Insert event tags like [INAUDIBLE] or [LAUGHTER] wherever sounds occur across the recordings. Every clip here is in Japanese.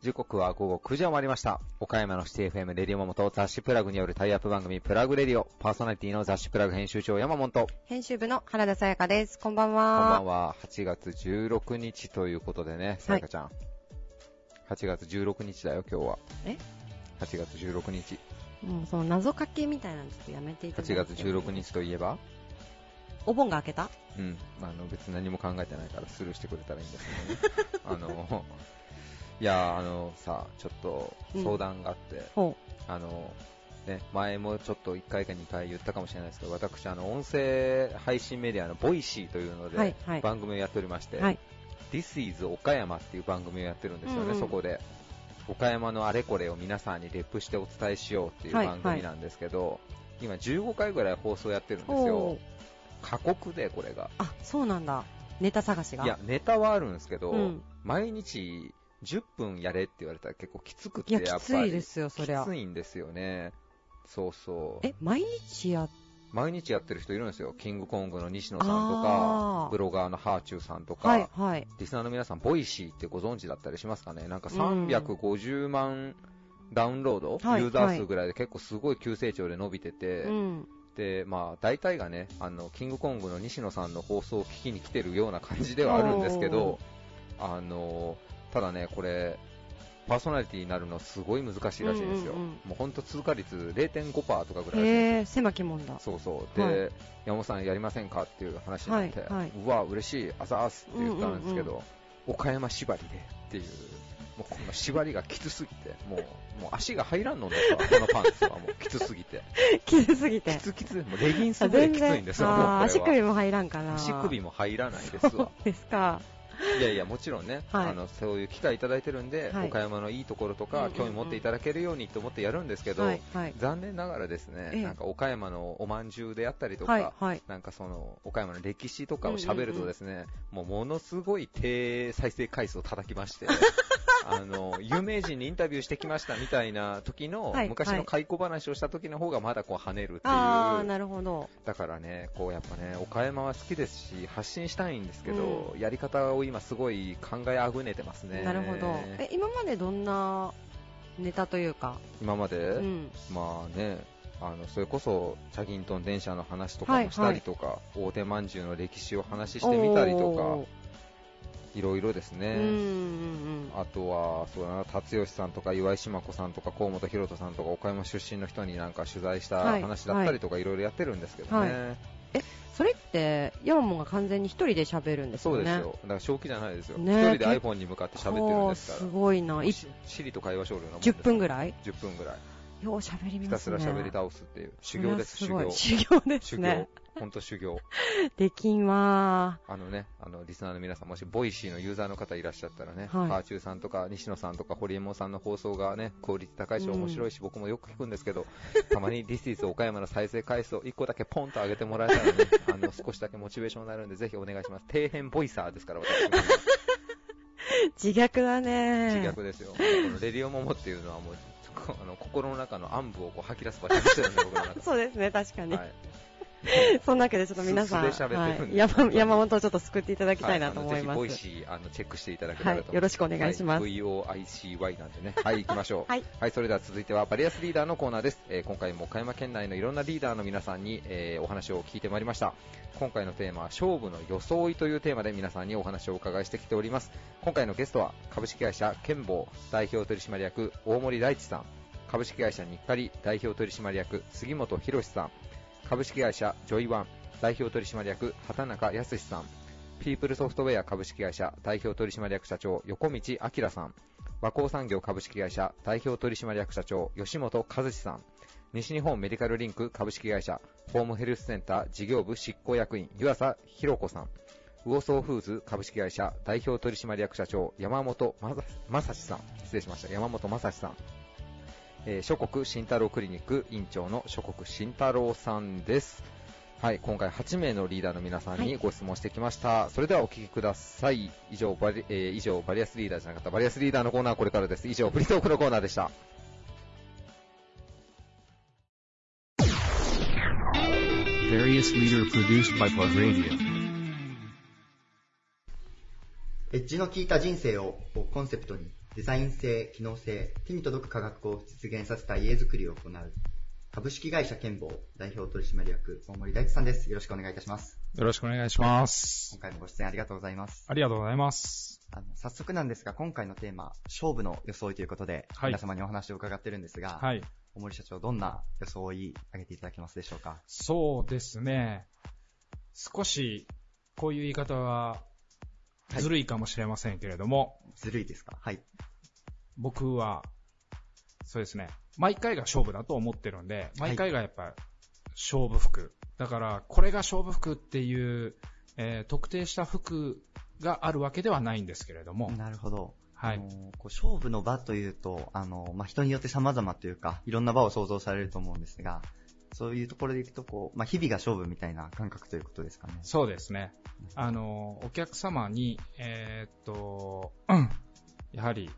時刻は午後9時を回りました。岡山のシティ FM レディオモモと雑誌プラグによるタイアップ番組プラグレディオ、パーソナリティの雑誌プラグ編集長山本。こ編集部の原田さやかです。こんばんんは。ばんは。8月16日ということでね、さやかちゃん。8月16日だよ、今日は。え ?8 月16日。もうその謎かけみたいなのちょっとやめていただいて。8月16。日といえば？お盆が明けた？うん。あの、別に何も考えてないからスルーしてくれたらいいんですけどね。[LAUGHS] あの、いや、あのさ、ちょっと相談があって、ほあの、ね、前もちょっと1回か2回言ったかもしれないですけど、私、あの、音声配信メディアのボイシーというので、はいはい番組をやっておりまして、う。はい。This is 岡山っていう番組をやってるんですよね、うんうんそこで。岡山のあれこれを皆さんにレップしてお伝えしようっていうはい番組なんですけど、今15回ぐらい放送やってるんですおよー。過酷で、これが。あ、そうなんだ。ネタ探しが。いや、ネタはあるんですけど、うん毎日10分やれって言われたら結構きつくて、いや、やっぱり。きついですよ、そりゃき。ついんですよね。そうそう。え、毎日や、毎日やってる人いるんですよ。キングコングの西野さんとあかー、ブロガーのはあちゅうさんとか、はい、はい。リスナーの皆さん、ボイシーってご存知だったりしますかね？なんかうん350万ダウンロード、はいユーザー数ぐらいで結構すごい急成長で伸びてて、うん。で、まあ、大体がね、あの、キングコングの西野さんの放送を聞きに来てるような感じではあるんですけど、あの、ただね、これ、パーソナリティになるのすごい難しいらしいんですよ。うんうんうんもうほんと通過率0.5%とかぐらいらえ、狭きもんだ。そうそう。で、はい山本さんやりませんかっていう話になって、はいはいうわ、嬉しい、あざーすって言ったんですけど、うんうん岡山縛りでっていう、もうこの縛りがきつすぎて、もう、もう足が入らんのですわ、このパンツはもうきつすぎて。[LAUGHS] きつすぎてき。つきつい、もうレギンスぐらいきついんですよ、足首も入らんかな。足首も入らないですわ。ですか。[LAUGHS] いやいや、もちろんね、はい。あの、そういう機会いただいてるんで、はい。岡山のいいところとか、興味持っていただけるようにと思ってやるんですけど、はい、はい。残念ながらですね、ええ。なんか岡山のおまんじゅうであったりとか、はい、はい。なんかその岡山の歴史とかを喋るとですね、もうものすごい低再生回数を叩きまして、[LAUGHS] あの有名人にインタビューしてきましたみたいな時の、はい昔の解雇話をした時の方がまだこう跳ねるっていう、あー、なるほど。だからね、こうやっぱね、岡山は好きですし、発信したいんですけど、やり方を今すごい考えあぐねてますね。なるほど。え、今までどんなネタというか？今まで、うん。まあね、あのそれこそチャギントン電車の話とかもしたりとか、大手まんじゅうの歴史を話してみたりとか、いろいろですうんね。うんうん。あとは、そうだな、達吉さんとか岩井島子さんとか河本博人さんとか岡山出身の人になんか取材したはい話だったりとかいろいろやってるんですけどね。はそれって、ヤマモンが完全に一人で喋るんですよね？そうですよ。だから正気じゃないですよ。一、ね人で iPhone に向かって喋ってるんですから。すごいな。 Siri と会話しょるようなもんです10分ぐらい？10分ぐらい。よう喋り倒しますね。ら喋り倒すっていう。修行です、修行。修行です修行ね。。ほんと修行。できんわあのね、あの、リスナーの皆さん、もし、ボイシーのユーザーの方いらっしゃったらね、はいはあちゅうさんとか、西野さんとか、ホリエモンさんの放送がね、クオリティ高いし、うん面白いし、僕もよく聞くんですけど、[LAUGHS] たまに、 This is 岡山の再生回数を1個だけポンと上げてもらえたらね、[LAUGHS] あの、少しだけモチベーションになるんで、ぜひお願いします。底辺ボイサーですから、私。[LAUGHS] 自虐だね自虐ですよ。このレディオモモっていうのはもう、こあの心の中の暗部をこう吐き出す場所にしてるんで、僕の中で。そうですね、確かに。はい。[LAUGHS] そんなわけでちょっと皆さん、はい、山山本をちょっと救っていただきたいなと思います。はあのぜひ、ボイシー、あの、チェックしていただけたらと思います。はいよろしくお願いしますはい VOICY なんでね。はい、行きましょう。はい。はい、それでは続いてはバリアスリーダーのコーナーです。えー今回も岡山県内のいろんなリーダーの皆さんに、えーお話を聞いてまいりました。今回のテーマは勝負の装いというテーマで皆さんにお話をお伺いしてきております。今回のゲストは株式会社ケンボー代表取締役大森大地さん、株式会社日課り代表取締役杉本博さん、株式会社ジョイワン代表取締役畑中康さん、ピープルソフトウェア株式会社代表取締役社長横道明さん、和光産業株式会社代表取締役社長吉本和志さん、西日本メディカルリンク株式会社ホームヘルスセンター事業部執行役員湯浅弘子さん、魚総フーズ株式会社代表取締役社長山本正史さん、失礼しました、山本正史さん、えー諸国慎太郎クリニック院長の諸国慎太郎さんです。はい、今回8名のリーダーの皆さんにご質問してきました。それではお聞きください。以上バリ、えー以上、バリアスリーダーじゃなかった、バリアスリーダーのコーナーはこれからです。以上、フリートークのコーナーでした。エッジの効いた人生ををコンセプトにデザイン性、機能性、手に届く価格を実現させた家づくりを行う株式会社健坊代表取締役大森大地さんです。よろしくお願いいたします。よろしくお願いします今。回もご出演ありがとうございます。ありがとうございます。あの早速なんですが、今回のテーマ、勝負の装いということで、はい皆様にお話を伺ってるんですが、はい。大森社長、どんな装い挙げていただけますでしょうか？そうですね。少し、こういう言い方は、ずるいかもしれませんけれども、ずるいですか？はい。僕は、そうですね。毎回が勝負だと思ってるんで、毎回がやっぱ、勝負服。だから、これが勝負服っていう、えー特定した服があるわけではないんですけれども、なるほど。はいあのこう勝負の場というと、あの、まあ、人によって様々というか、いろんな場を想像されると思うんですが、そういうところでいくと、こう、まあ、日々が勝負みたいな感覚ということですかね。そうですね。あの、お客様に、えーっと、う [CLEARS THROAT] んやはり、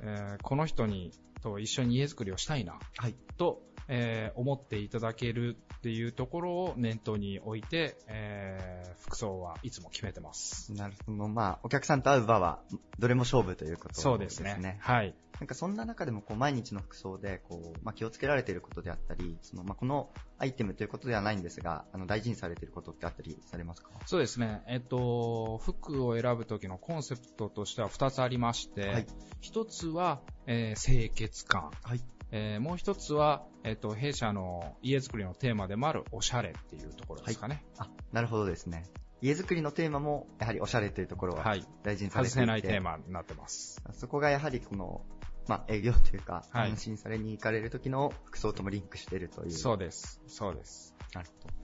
えーこの人に、と一緒に家づくりをしたいな、はい。と、えー思っていただけるっていうところを念頭に置いて、えー服装はいつも決めてます。なるほど。まあ、お客さんと会う場は、どれも勝負ということですね。そうですね。はい。なんかそんな中でもこう毎日の服装でこう、まあ、気をつけられていることであったり、そのまあ、このアイテムということではないんですが、あの大事にされていることってあったりされますか？そうですね。えっと、服を選ぶ時のコンセプトとしては2つありまして、はい1つは、えー清潔感。はい。えーもう一つは、えっ、と、弊社の家づくりのテーマでもあるおしゃれっていうところですかね。あ、なるほどですね。家づくりのテーマも、やはりおしゃれというところははい。大事にされていて、外せないテーマになってます。そこがやはりこの、まあ、営業というか、はい安心されに行かれる時の服装ともリンクしているという。そうです。そうです。なるほど。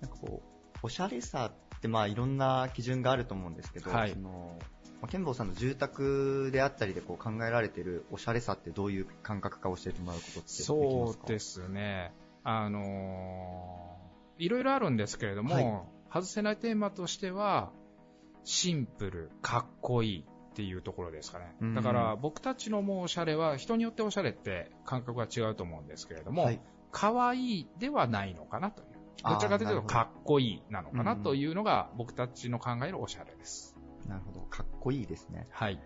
なんかこう、おしゃれさってまあいろんな基準があると思うんですけど、はいその、まあ、健坊さんの住宅であったりでこう考えられているおしゃれさってどういう感覚か教えてもらうことってできますか？そうですね。あのーいろいろあるんですけれども、はい外せないテーマとしては、シンプル、かっこいいっていうところですかねうん。だから僕たちのもうおしゃれは、人によっておしゃれって感覚が違うと思うんですけれども、はい。可愛いではないのかなという。どちらかというと、かっこいいなのかうなんというのが僕たちの考えるおしゃれです。なるほど。かっこいいですね。はい。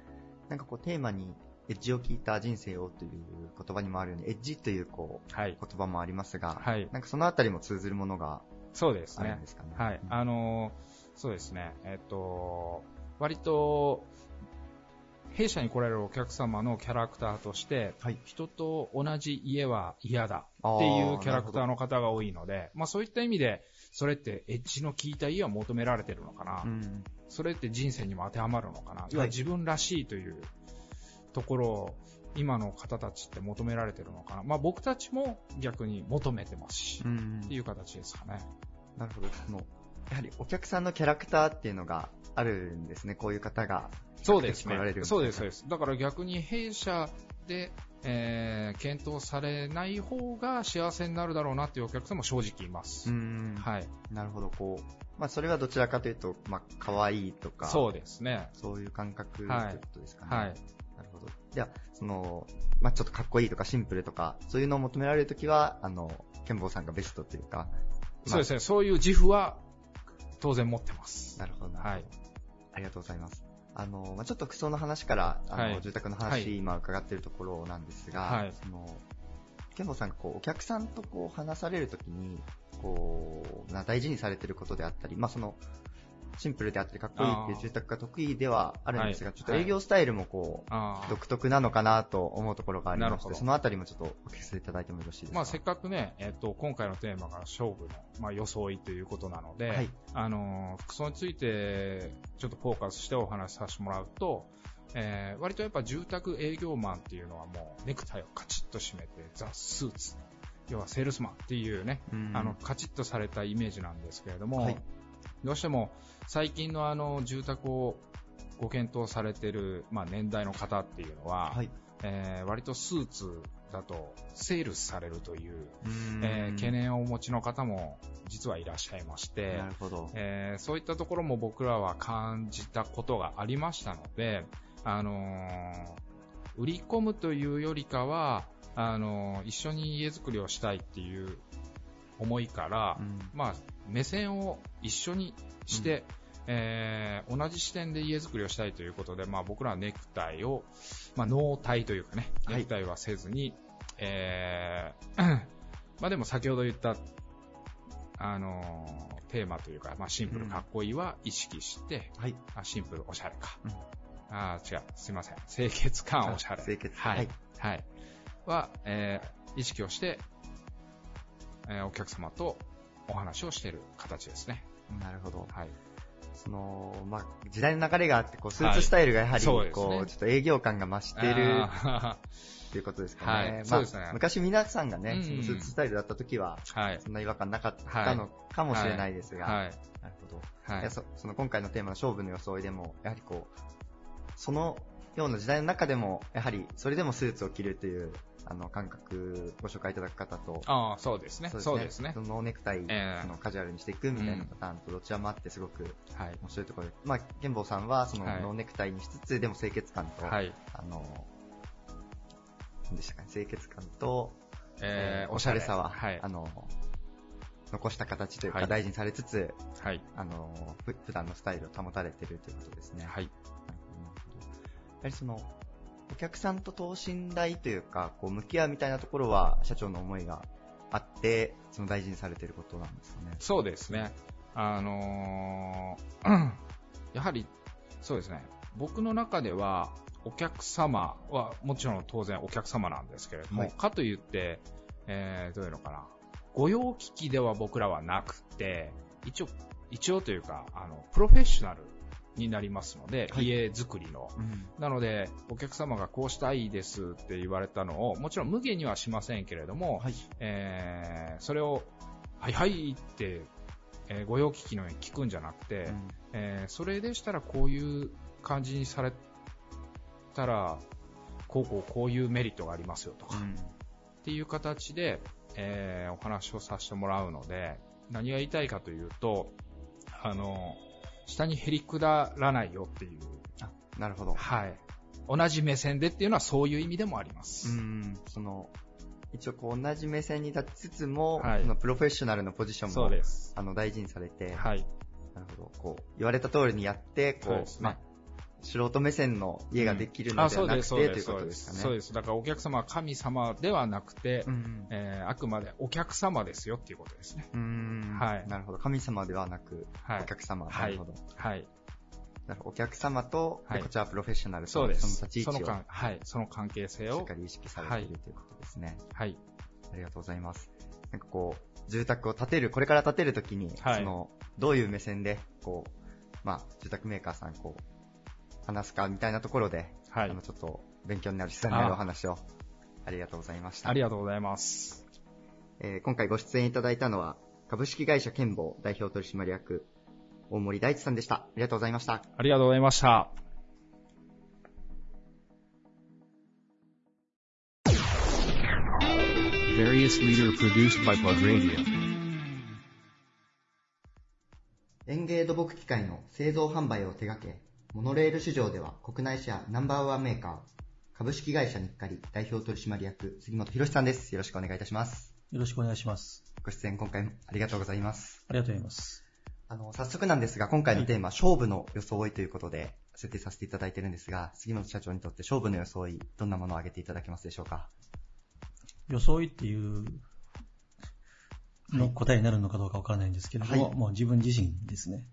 なんかこうテーマに、エッジを聞いた人生をという言葉にもあるように、エッジというこう、はい。言葉もありますが、はいなんかそのあたりも通ずるものがそうですねあるん。ですかね。はい。うんあのーそうですね。えっと、割と、弊社に来られるお客様のキャラクターとして、はい人と同じ家は嫌だっていうキャラクターの方が多いので、まあそういった意味で、それってエッジの効いた家を求められてるのかな。うん。それって人生にも当てはまるのかな？い要は自分らしいというところを、今の方たちって求められてるのかな？まあ僕たちも逆に求めてますし、うんっていう形ですかね。なるほど。その、やはりお客さんのキャラクターっていうのがあるんですね。こういう方が。そうですねそうです、そうです。だから逆に弊社で、えー検討されない方が幸せになるだろうなっていうお客さんも正直います。んはい。なるほど。こう、まあそれはどちらかというと、まあ可愛いとか、そうですね。そういう感覚というはいことですかね。はい。なるほど。じゃあ、その、まあちょっとかっこいいとかシンプルとか、そういうのを求められるときは、あの、ケンボーさんがベストというか、まあそうですね。そういう自負は当然持ってます。なるほど。はい。ありがとうございます。あの、まあ、ちょっと服装の話から、あの、はい。住宅の話、はい。今伺っているところなんですが、はい。その、ケンボーさんがこう、お客さんとこう、話されるときに、こう、な大事にされていることであったり、まあ、その、シンプルであったり、かっこいいっていう住宅が得意ではあるんですが、はい。ちょっと営業スタイルもこう、独特なのかなと思うところがありまして、そのあたりもちょっとお聞かせいただいてもよろしいですか？まあせっかくね、えっと、今回のテーマが勝負の、まあ、装いということなので、はい。あのー、服装についてちょっとフォーカスしてお話しさせてもらうと、えー割とやっぱ住宅営業マンっていうのはもうネクタイをカチッと締めてザ・スーツ。要はセールスマンっていうね、うん。あの、カチッとされたイメージなんですけれども、はいどうしても最近のあの、住宅をご検討されてる、まあ年代の方っていうのは、はい。えー割とスーツだとセールスされるという、うんえー懸念をお持ちの方も実はいらっしゃいましてな、るほど。えーそういったところも僕らは感じたことがありましたので、あのー売り込むというよりかは、あのー一緒に家づくりをしたいっていう思いから、うんまあ、目線を一緒にして、えー同じ視点で家づくりをしたいということで、まあ、僕らはネクタイを、まあ、納体というかね、はいネクタイはせずに、えー [CLEARS THROAT] まあでも先ほど言った、あのーテーマというか、まあ、シンプルかっこいいは意識して、はい。あシンプルおしゃれか。うんあー違う、すいません。清潔感おしゃれ。清潔はい。はいはい。は、えー意識をして、えーお客様とお話をしている形ですね。なるほど。はい。その、まあ、時代の流れがあって、こう、スーツスタイルがやはり、そうですねこう、ちょっと営業感が増しているあっていうことですかはいね。まあそうですね昔皆さんがね、うんそのスーツスタイルだった時は。そんな違和感なかったのかもしれないですが、はい。なるほど。はいいや。そその今回のテーマの勝負の装いでも、やはりこう、そのような時代の中でも、やはりそれでもスーツを着るという、あの、感覚、ご紹介いただく方と、ああ、そうですね。そうですねそ。のネクタイ、ええそのカジュアルにしていくみたいなパターンとどちらもあってすごくはい。面白いところで、まあ、玄坊さんはそのはいノーネクタイにしつつ、でも清潔感と、はい。あの、何でしたかね、清潔感と、えー、おしゃれさは、はいあ。の、残した形というかはい大事にされつつ、はい。あの、ふ普段のスタイルを保たれているということですね。はい。やはりその、お客さんと等身大というか、こう、向き合うみたいなところは、社長の思いがあって、その大事にされていることなんですかね。そうですね。あのー [CLEARS THROAT] やはり、そうですね。僕の中では、お客様は、もちろん当然お客様なんですけれども、はいかといって、えー、どういうのかな。御用聞きでは僕らはなくて、一応、一応というか、あの、プロフェッショナルになりますので、はい家作りの。うん。なので、お客様がこうしたいですって言われたのを、もちろん無限にはしませんけれども、はい。えーそれを、はいはいって、えーご用聞きのように聞くんじゃなくて、えーそれでしたらこういう感じにされたら、こうこうこういうメリットがありますよとか、うんっていう形で、えーお話をさせてもらうので、何が言いたいかというと、あの、下にへりくだらないよっていう、あ、なるほど。はい。同じ目線でっていうのはそういう意味でもあります。うん。その、一応こう同じ目線に立ちつつも、はいそのプロフェッショナルのポジションも、そうです。あの、大事にされて、はい。なるほど。こう、言われた通りにやって、こう、まあ、素人目線の家ができるのではなくて、ということですかね。そうです。だからお客様は神様ではなくて、うん。えーあくまでお客様ですよっていうことですね。うん。はいなるほど。神様ではなく、はいお客様。はないるほど。はい。なるほどお客様と、ではいこちらはプロフェッショナルと、そうです。の立ち位置をその関、はい。その関係性をしっか、り意識されているということですね。はい。ありがとうございます。なんかこう、住宅を建てる、これから建てるときに、はいその、どういう目線で、こう、まあ、住宅メーカーさん、こう、話すかみたいなところで、はいあの、。ちょっと、勉強になる、資産になるお話を、ありがとうございました。ありがとうございます。えー今回ご出演いただいたのは、株式会社健保代表取締役、大森大地さんでした。ありがとうございました。ありがとうございました。園芸土木機械の製造販売を手掛け、モノレール市場では国内シェアナンバーワンメーカー、株式会社日課り代表取締役、杉本博さんです。よろしくお願いいたします。よろしくお願いします。ご出演今回もありがとうございます。ありがとうございます。あの、早速なんですが、今回のテーマ、勝負の装いということで、設定させていただいてるんですが、杉本社長にとって勝負の装い、どんなものを挙げていただけますでしょうか？装いっていうの答えになるのかどうかわからないんですけれども、はいもう自分自身ですね。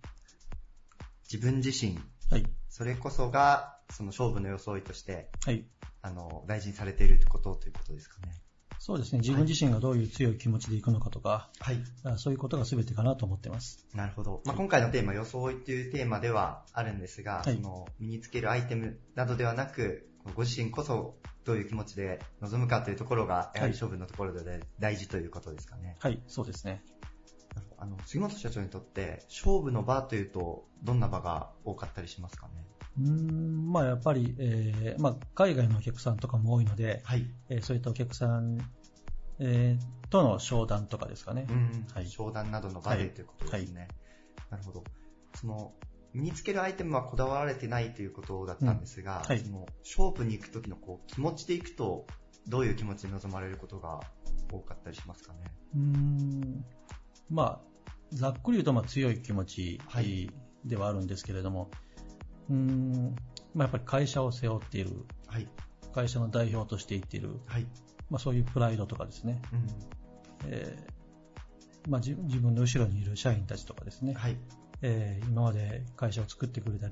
自分自身、はい。それこそが、その勝負の装いとして、はい。あの、大事にされていることということですかね。そうですね。自分自身がどういう強い気持ちでいくのかとか、はい。あそういうことが全てかなと思ってます。なるほど。まあ、今回のテーマ、装いというテーマではあるんですが、はいその身につけるアイテムなどではなく、ご自身こそどういう気持ちで臨むかというところが、やはり勝負のところで大事ということですかね。はい。そうですね。あの、杉本社長にとって、勝負の場というと、どんな場が多かったりしますかね？うーん、まあやっぱり、えーまあ海外のお客さんとかも多いので、はい。えーそういったお客さん、えーとの商談とかですかね。うん。はい商談などの場ではいということですね。なるほど。その、身につけるアイテムはこだわられてないということだったんですが、うんはいその勝負に行くときのこう気持ちで行くと、どういう気持ちで臨まれることが多かったりしますかね？うーんまあ、ざっくり言うとまあ強い気持ちはいではあるんですけれども、うーんまあ、やっぱり会社を背負っている、はい。会社の代表としていっている、はい。まあ、そういうプライドとかですね、うん。えーまあ、自自分の後ろにいる社員たちとかですね、はい。えー今まで会社を作ってくれた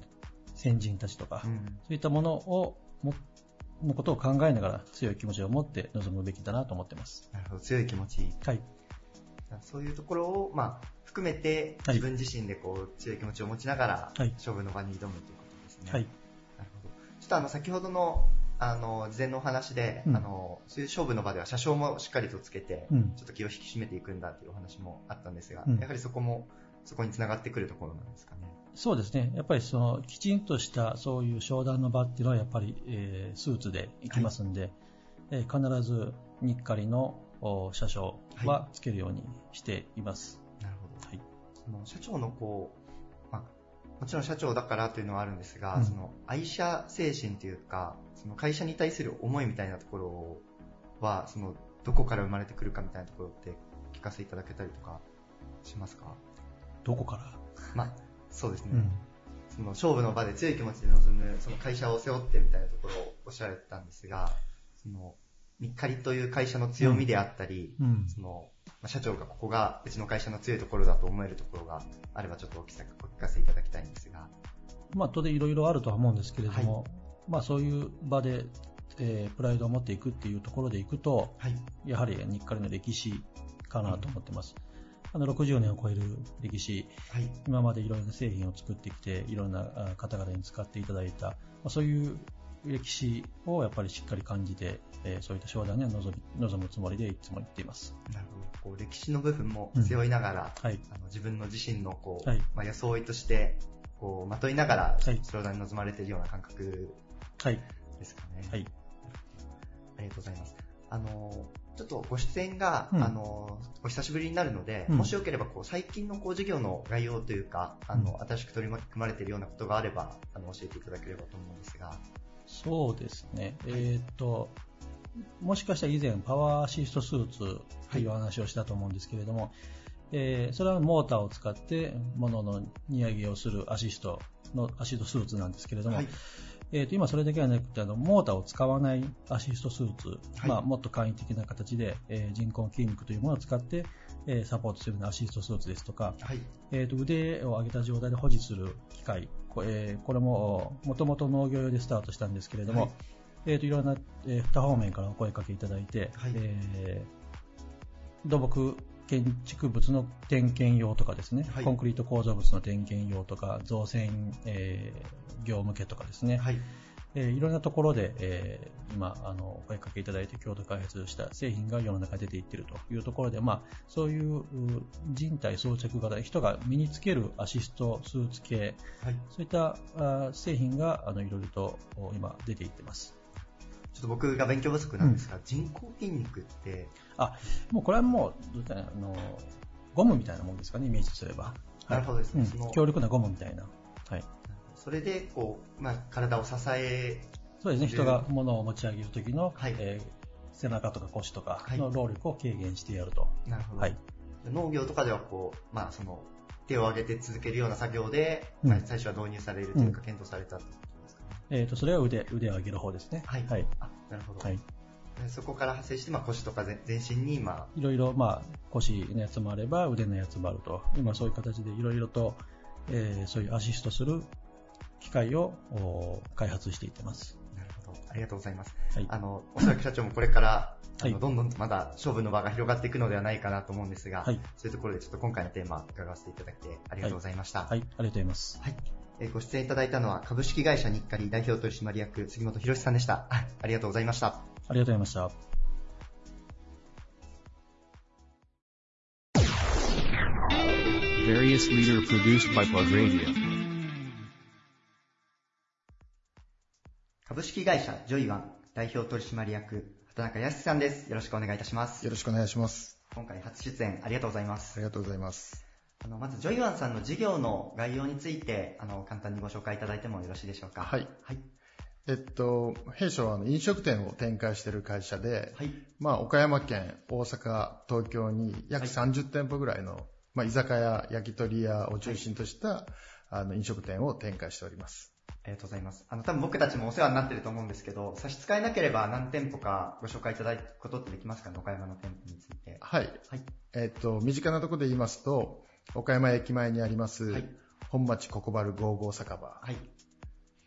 先人たちとか、うん。そういったものをものことを考えながら強い気持ちを持って臨むべきだなと思ってます。なるほど。強い気持ち。はい。そういうところを、まあ、含めて、はい自分自身でこう、強い気持ちを持ちながら、はい勝負の場に挑むということですね。はい。なるほど。ちょっとあの、先ほどの、あの、事前のお話で、うんあの、そういう勝負の場では車掌もしっかりとつけて、うんちょっと気を引き締めていくんだっていうお話もあったんですが、うんやはりそこも、そこにつながってくるところなんですかね？そうですね。やっぱりその、きちんとしたそういう商談の場っていうのはやっぱり、えースーツで行きますんで、えー必ず日課りのお車掌はつけるようにしています。なるほど。はい。その社長のこう、まあ、もちろん社長だからというのはあるんですが、うんその愛社精神というか、その会社に対する思いみたいなところは、そのどこから生まれてくるかみたいなところって聞かせていただけたりとかしますか？どこから？まあ、そうですね。うん。その勝負の場で強い気持ちで臨む、その会社を背負ってみたいなところをおっしゃられてたんですが、その、日課りという会社の強みであったり、うん。その、まあ社長がここがうちの会社の強いところだと思えるところがあればちょっとお聞かせお聞かせいただきたいんですが。まあ、当然いろいろあるとは思うんですけれども、まあ、そういう場で、えープライドを持っていくっていうところでいくと、はい。やはり日課りの歴史かなと思ってます。あの60年を超える歴史、はい。今までいろいろな製品を作ってきて、いろんなあ方々に使っていただいた、まあそういう歴史をやっぱりしっかり感じて、えーそういった商談には臨み臨むつもりでいつも言っています。なるほど。こう歴史の部分も背負いながら、はい。あの自分の自身のこう、はいまあ、装いとして、こう、まといながら、はい商談に臨まれているような感覚はい。ですかね。はい。ありがとうございます。あの、ちょっとご出演が、うんあの、お久しぶりになるので、うんもしよければ、こう、最近のこう、事業の概要というか、あの、新しく取り組まれているようなことがあれば、あの、教えていただければと思うんですが。そうですね。えーっと、もしかしたら以前パワーアシストスーツという話をしたと思うんですけれども、えーそれはモーターを使って物の荷上げをするアシストのアシストスーツなんですけれども、はい。えーと今それだけはなくてあのモーターを使わないアシストスーツ、はいまあ、もっと簡易的な形で、えー人工筋肉というものを使って、えーサポートするアシストスーツですとか、はい。えーと腕を上げた状態で保持する機械、こ,、えーこれももともと農業用でスタートしたんですけれども、はいえーといろんな、えー多方面からお声かけいただいて、はいえー土木建築物の点検用とかですね、はいコンクリート構造物の点検用とか、造船、えー業向けとかですね、はい。えーいろんなところで、えー今あの、お声かけいただいて共同開発した製品が世の中に出ていっているというところで、まあ、そういうう人体装着型、人が身につけるアシストスーツ系、はい。そういったあ製品があのいろいろとお今出ていってます。ちょっと僕が勉強不足なんですが、人工筋肉って、もうこれはもう、どうあのゴムみたいなもんですかね、イメージすれば。なるほどですねうん強力なゴムみたいな。はい。それで、こう、まあ、体を支え、そうですね、人が物を持ち上げるときの、はいえー背中とか腰とかはいの労力を軽減してやると。なるほど。はい。農業とかでは、こう、まあ、その、手を挙げて続けるような作業で、うんまあ最初は導入されるというか、検討されたってことですか？ね。えーと、それは腕、腕を上げる方ですね。はい。はい。あ、なるほど。はい。でそこから派生して、まあ、腰とか全全身に、まいろいろ、まあ、腰のやつもあれば、腕のやつもあると。今そういう形でいろいろと、えーそういうアシストする機械をお開発していってます。あ、なるほど。ありがとうございます。はい。あの、おそらく社長もこれから、あのはいどんどんまだ勝負の場が広がっていくのではないかなと思うんですが、はい。そういうところでちょっと今回のテーマ伺わせていただいてありがとうございました。はい。ありがとうございます。はい。えーご出演いただいたのは株式会社日課リ代表取締役杉本博さんでした。はいありがとうございました。ありがとうございました。Various leader produced by Plug Radio. 株式会社ジョイワン代表取締役畑中康さんです。よろしくお願いいたしますよ。ろしくお願いします。今回初出演ありがとうございます。ありがとうございます。あのまずジョイワンさんの事業の概要についてあの簡単にご紹介いただいてもよろしいでしょうか？はい。はい。えっと、弊社は飲食店を展開している会社で、はい。まあ、岡山県、大阪、東京に約30店舗ぐらいの、まあ、居酒屋、焼き鳥屋を中心とした、あの飲食店を展開しております。ありがとうございます。あの、多分僕たちもお世話になってると思うんですけど、差し支えなければ何店舗かご紹介いただくことってできますかね、岡山の店舗について。はい。はい。えっと、身近なところで言いますと、岡山駅前にあります、はい本町ココバル55酒場、はい。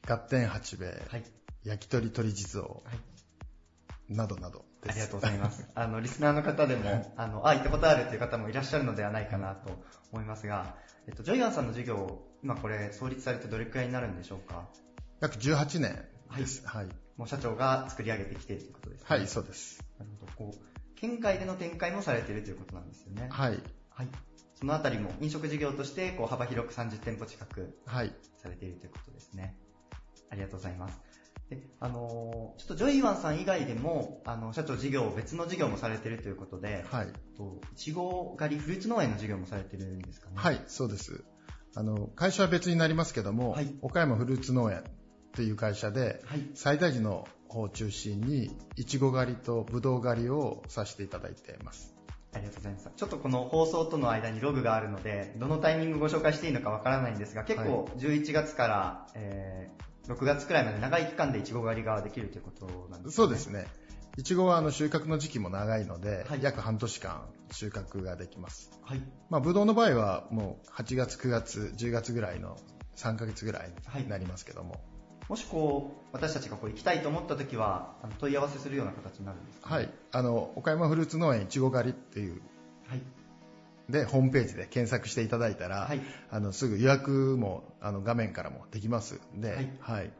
ガッテン八兵衛、はい。焼き鳥鳥地蔵、はい。などなどです。ありがとうございます。[LAUGHS] あの、リスナーの方でも、あの、あ、行ったことあるという方もいらっしゃるのではないかなと思いますが、えっと、ジョイワンさんの事業、今これ創立されてどれくらいになるんでしょうか？約18年です。はい。もう社長が作り上げてきているということですね。はい、そうです。なるほど。こう、県外での展開もされているということなんですよね。はい。はい。そのあたりも飲食事業として、こう、幅広く30店舗近くはい。されているということですね。ありがとうございます。で、あのーちょっとジョイワンさん以外でも、あの、社長事業、別の事業もされているということで、はい。といちご狩りフルーツ農園の事業もされてるんですかね？はい、そうです。あの、会社は別になりますけども、はい岡山フルーツ農園という会社で、はい。最大寺の方を中心に、いちご狩りとぶどう狩りをさせていただいています。ありがとうございます。ちょっとこの放送との間にログがあるので、どのタイミングご紹介していいのかわからないんですが、結構11月から、えー6月くらいまで長い期間でいちご狩りができるということなんですね。そうですね。いちごはあの収穫の時期も長いので、はい約半年間収穫ができます。はい。まあ、ぶどうの場合はもう8月、9月、10月ぐらいの3ヶ月ぐらいになりますけども、もしこう、私たちがこう行きたいと思った時は、あの問い合わせするような形になるんですか、はい。。あの、岡山フルーツ農園いちご狩りっていうはい。で、ホームページで検索していただいたら、はいあのすぐ予約もあの画面からもできますんで、ははいい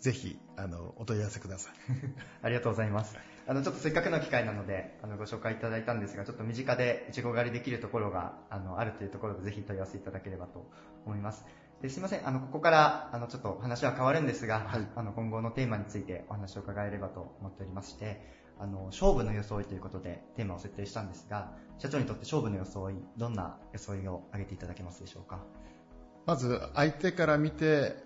ぜひあのお問い合わせください。[LAUGHS] ありがとうございます。あの、ちょっとせっかくの機会なので、あの、ご紹介いただいたんですが、ちょっと身近でいちご狩りできるところが、あの、あるというところで、ぜひ問い合わせいただければと思います。ですいません、あの、ここから、あの、ちょっと話は変わるんですが、はいあの、今後のテーマについてお話を伺えればと思っておりまして、あの、勝負の装いということでテーマを設定したんですが、社長にとって勝負の装い、どんな装いを挙げていただけますでしょうか？まず相手から見て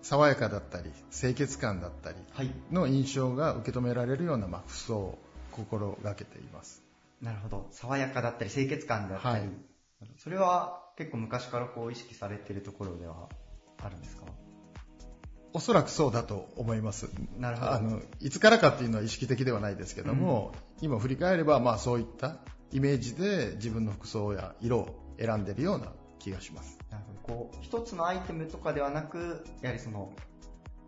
爽やかだったり清潔感だったりはい。の印象が受け止められるような、まあ、服装を心がけています。なるほど。爽やかだったり、清潔感であったり、はいそれは結構昔からこう意識されているところではあるんですか？おそらくそうだと思います。なるほどあのいつからかっていうのは意識的ではないですけども、今振り返れば、まあ、そういったイメージで自分の服装や色を選んでいるような気がします。なるほど。こう、一つのアイテムとかではなく、やはりその、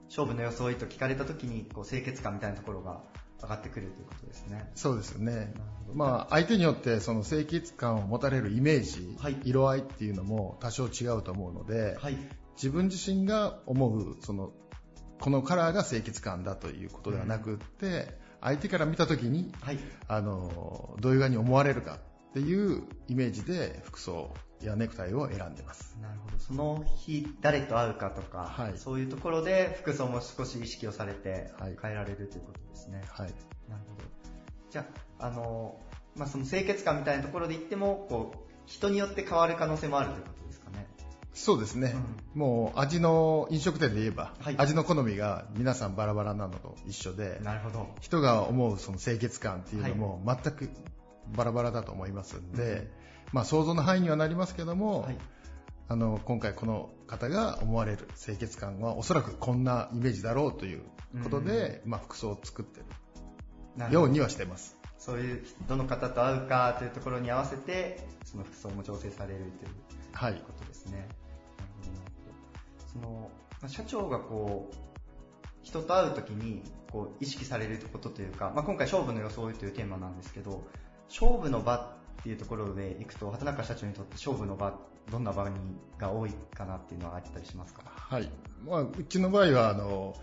勝負の装いと聞かれた時に、こう、清潔感みたいなところが上がってくるということですね。そうですねなるほ。どまあ、相手によってその清潔感を持たれるイメージ、はい色合いっていうのも多少違うと思うので、はい。自分自身が思うそのこのカラーが清潔感だということではなくって、相手から見た時にはい。あのどういうふうに思われるかっていうイメージで服装やネクタイを選んでます。なるほど。その日、誰と会うかとか、はいそういうところで服装も少し意識をされてはい変えられるということですね。はい。なるほど。じゃあ、あの、まあ、その清潔感みたいなところで言っても、こう、人によって変わる可能性もあるということ。そうですね、もう味の飲食店で言えば、はい味の好みが皆さんバラバラなのと一緒で、なるほど。人が思うその清潔感っていうのも全くバラバラだと思いますんで、うんまあ、想像の範囲にはなりますけども、はい。あの今回この方が思われる清潔感はおそらくこんなイメージだろうということで、まあ、服装を作ってなるようにはしてます。そういう、どの方と会うかというところに合わせて、その服装も調整されるというはい。ことですね。その、まあ社長がこう、人と会うときに、こう、意識されることというか、まあ、今回勝負の装いというテーマなんですけど、勝負の場っていうところで行くと、畑中社長にとって勝負の場、どんな場にが多いかなっていうのはあったりしますか？はい。まあ、うちの場合は、あの、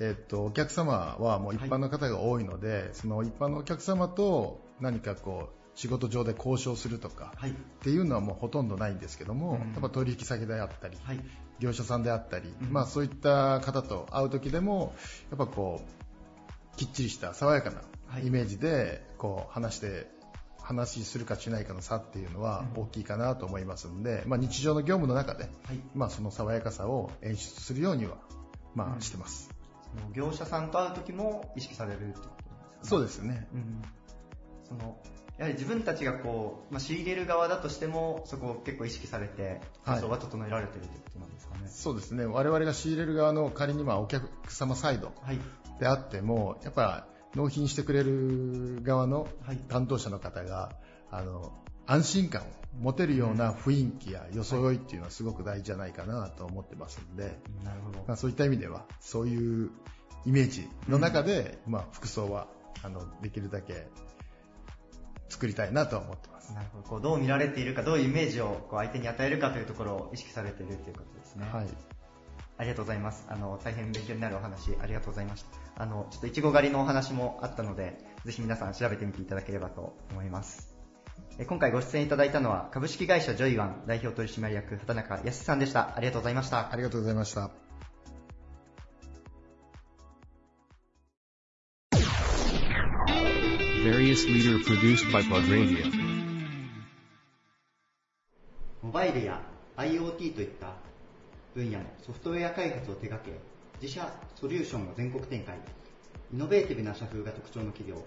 えっと、お客様はもう一般の方が多いので、その一般のお客様と何かこう、仕事上で交渉するとか、はい。っていうのはもうほとんどないんですけども、うんやっぱ取引先であったり、はい。業者さんであったり、うんまあそういった方と会う時でも、やっぱこう、きっちりした爽やかなはいイメージで、こう話して、話するかしないかの差っていうのはうん大きいかなと思いますんで、まあ日常の業務の中で、はい。まあその爽やかさを演出するようには、まうんあしてます。その業者さんと会う時も意識されるってことですか、ね、そうですね。うん。その、やはり自分たちがこう、まあ、仕入れる側だとしても、そこを結構意識されて、はい予想は整えられてるということなんですかね。そうですね。我々が仕入れる側の仮にまあお客様サイドはい。であっても、やっぱ納品してくれる側のはい担当者の方が、あの、安心感を持てるような雰囲気や装いっていうのはすごく大事じゃないかなと思ってますんで、なるほど。まあ、そういった意味では、そういうイメージの中で、まあ、服装は、あの、できるだけ作りたいなとは思ってます。なるほど。こうどう見られているか、どういうイメージをこう相手に与えるかというところを意識されているということですね。はい。ありがとうございます。あの、大変勉強になるお話、ありがとうございました。あの、ちょっといちご狩りのお話もあったので、ぜひ皆さん調べてみていただければと思います。え今回ご出演いただいたのは、株式会社ジョイワン代表取締役畑中康さんでした。ありがとうございました。ありがとうございました。Various leader produced by Plug Radio. モバイルや IoT といった分野のソフトウェア開発を手掛け、自社ソリューションを全国展開、イノベーティブな社風が特徴の企業、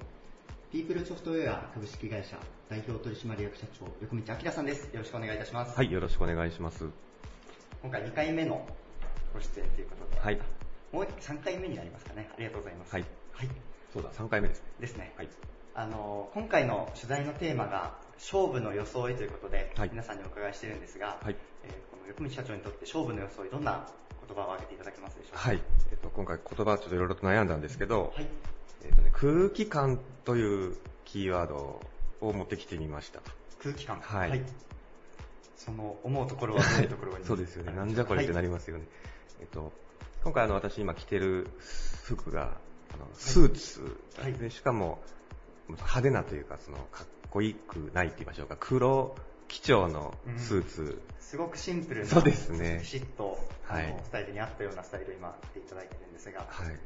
ピープルソフトウェア株式会社代表取締役社長、横道明さんです。よろしくお願いいたします。はい、よろしくお願いします。今回2回目のご出演ということで、はい。もう3回目になりますかね。ありがとうございます。はい。はい。そうだ、3回目ですね。ですね。はい。あの、今回の取材のテーマが、勝負の装いということで、はい皆さんにお伺いしてるんですが、はい。えーこの横道社長にとって勝負の装い、どんな言葉を挙げていただけますでしょうか？はい。えっと、今回言葉ちょっといろいろと悩んだんですけど、はい。えっとね、空気感というキーワードを持ってきてみましたと。空気感。はいその、思うところはどういうところに？そうですよね。なんじゃこれってなりますよね。えっと、今回あの私今着てる服が、あの、スーツね。しかも、派手なというか、その、かっこいいくないって言いましょうか。黒基調のスーツ。すごくシンプルな、そうですねピシッと、はいスタイルに合ったようなスタイルを今、着ていただいてるんですが、はい。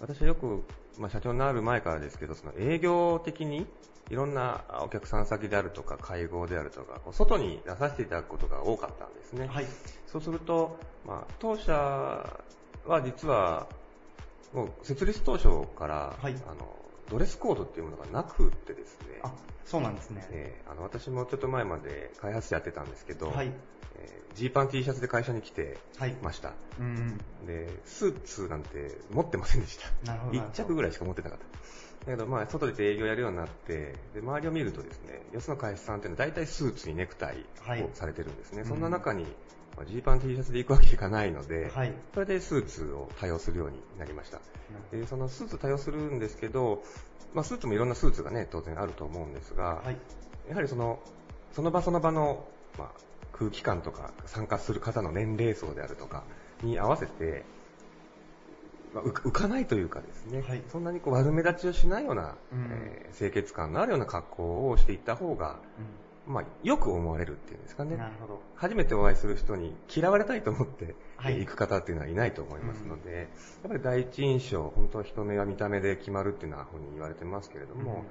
私はよく、まあ、社長になる前からですけど、その営業的に、いろんなお客さん先であるとか、会合であるとか、こう外に出させていただくことが多かったんですね。はい。そうすると、まあ、当社は実は、もう設立当初から、はいあの、ドレスコードっていうものがなくってですね、あ、そうなんですね。えーあの私もちょっと前まで開発者やってたんですけど、はい。えージーパン T シャツで会社に来てはい。ました。うん。で、スーツなんて持ってませんでした。なるほど。一着ぐらいしか持ってなかった。だけど、まあ、外で営業やるようになって、で、周りを見るとですね、よその会社さんっていうのは大体スーツにネクタイはいをされてるんですね。うんそんな中に、まあジーパン T シャツで行くわけにいかないので、はい。それでスーツを多用するようになりました。で、そのスーツ多用するんですけど、まあ、スーツもいろんなスーツがね、当然あると思うんですが、はい。やはりその、その場その場の、まあ、空気感とか参加する方の年齢層であるとかに合わせて、まあ、浮か浮かないというかですね、はいそんなにこう悪目立ちをしないような、うんえー清潔感のあるような格好をしていった方が、まあ、よく思われるっていうんですかうん。ね。なるほど。初めてお会いする人に嫌われたいと思って、行く方っていうのはいないと思いますので、やっぱり第一印象、本当は人目は見た目で決まるっていうのはふうに言われてますけれども、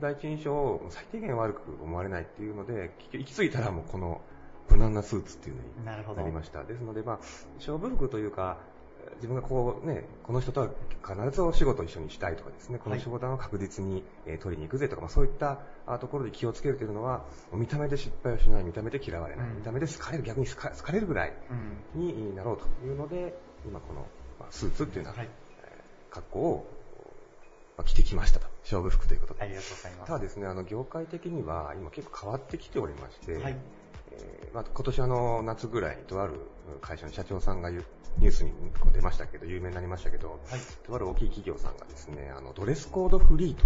第一印象を最低限悪く思われないっていうので、行き着いたらもうこの無難なスーツっていうのになるほど。なりました。ですので、まあ、勝負服というか、自分がこうね、この人とは必ずお仕事を一緒にしたいとかですね、この仕事は確実にえー取りに行くぜとか、まあ、そういったあところで気をつけるというのは、見た目で失敗をしない、見た目で嫌われない、うん見た目で好かれる、逆に好かれるぐらいうん。になろうというので、今この、まあ、スーツっていうような、はい。えー格好を、まあ、着てきましたと。勝負服ということで。ありがとうございます。ただですね、あの、業界的には今結構変わってきておりまして、はい。えーまあ、今年あの夏ぐらいにとある会社の社長さんがニュースにこう出ましたけど、有名になりましたけど、はい。とある大きい企業さんがですね、あのドレスコードフリーと、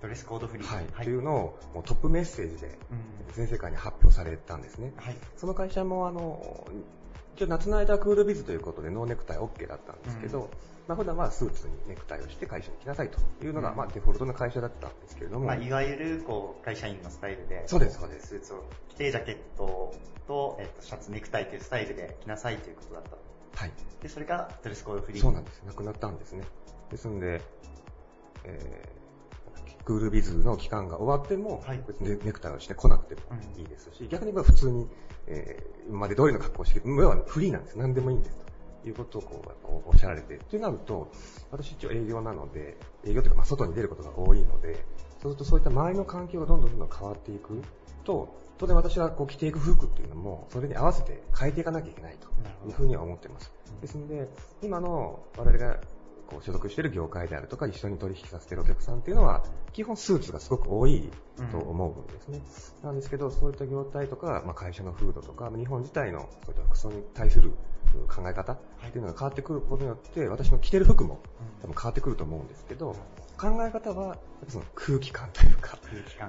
ドレスコードフリー。はいはい。というのをもうトップメッセージでうん。全世界に発表されたんですね。はい。その会社もあの、一応夏の間はクールビズということでノーネクタイ OK だったんですけど、まあ普段はスーツにネクタイをして会社に来なさいというのが、うんまあデフォルトの会社だったんですけれども、まあ、いわゆる、こう、会社員のスタイルで、そうですそうですスーツを着て、ジャケットと、えっと、シャツ、ネクタイというスタイルで着なさいということだったと。はい。で、それがドレスコードフリー。そうなんです。なくなったんですね。ですんで、えー、クールビズの期間が終わっても、はい別にネクタイをしてこなくてもうんいいですし、逆に言えば普通に、えー、今まで通りの格好をして、要はフリーなんです。何でもいいんですと。いうことをこうこうおっしゃられて、というなると、私一応営業なので、営業というかまあ外に出ることが多いので、そうするとそういった周りの環境がどんどんどんどん変わっていくと、当然私はこう着ていく服っていうのも、それに合わせて変えていかなきゃいけないというふうには思っています。ですので、今の我々がこう所属している業界であるとか、一緒に取引させているお客さんっていうのは、基本スーツがすごく多いと思うんですね。なんですけど、そういった業態とか、まあ、会社の風土とか、日本自体のそういった服装に対する考え方っていうのが変わってくることによって、私の着てる服も多分変わってくると思うんですけど、考え方は、やっぱその空気感というか、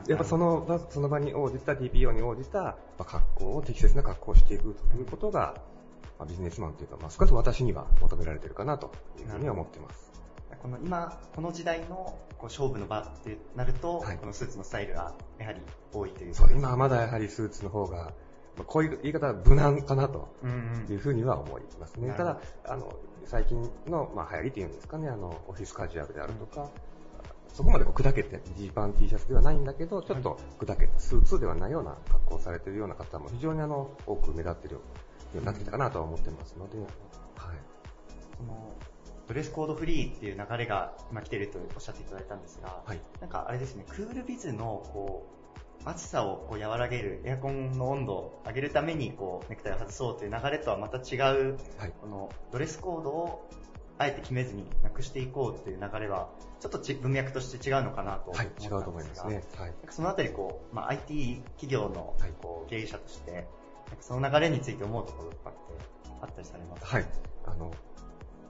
やっぱその場その場に応じた DPO に応じたまあ格好を適切な格好をしていくということが、まあ、ビジネスマンというか、まあ、少なくとも私には求められているかなというふうには思っています。この今、この時代のこう勝負の場ってなると、このスーツのスタイルがやはり多いという。そう今はまだやはりスーツの方が、まあこういう言い方は無難かなというふうには思いますね。うんうんただ、あの、最近の、まあ、流行りというんですかね、あの、オフィスカジュアルであるとか、そこまでこう砕けて、ジーパン T シャツではないんだけど、ちょっと砕けたスーツではないような格好をされているような方も非常にあの、多く目立っているようになってきたかなとは思ってますので、はい。そのドレスコードフリーっていう流れが今来てるとおっしゃっていただいたんですが、はい。なんかあれですね、クールビズのこう暑さをこう和らげる、エアコンの温度を上げるためにこうネクタイを外そうという流れとはまた違う、このドレスコードをあえて決めずになくしていこうという流れは、ちょっとち文脈として違うのかなと思ったんですが、はい。違うと思いますね。はい。そのあたりこう、まあ、IT 企業のこう経営者として、その流れについて思うところとかってあったりされますか？はい。あの、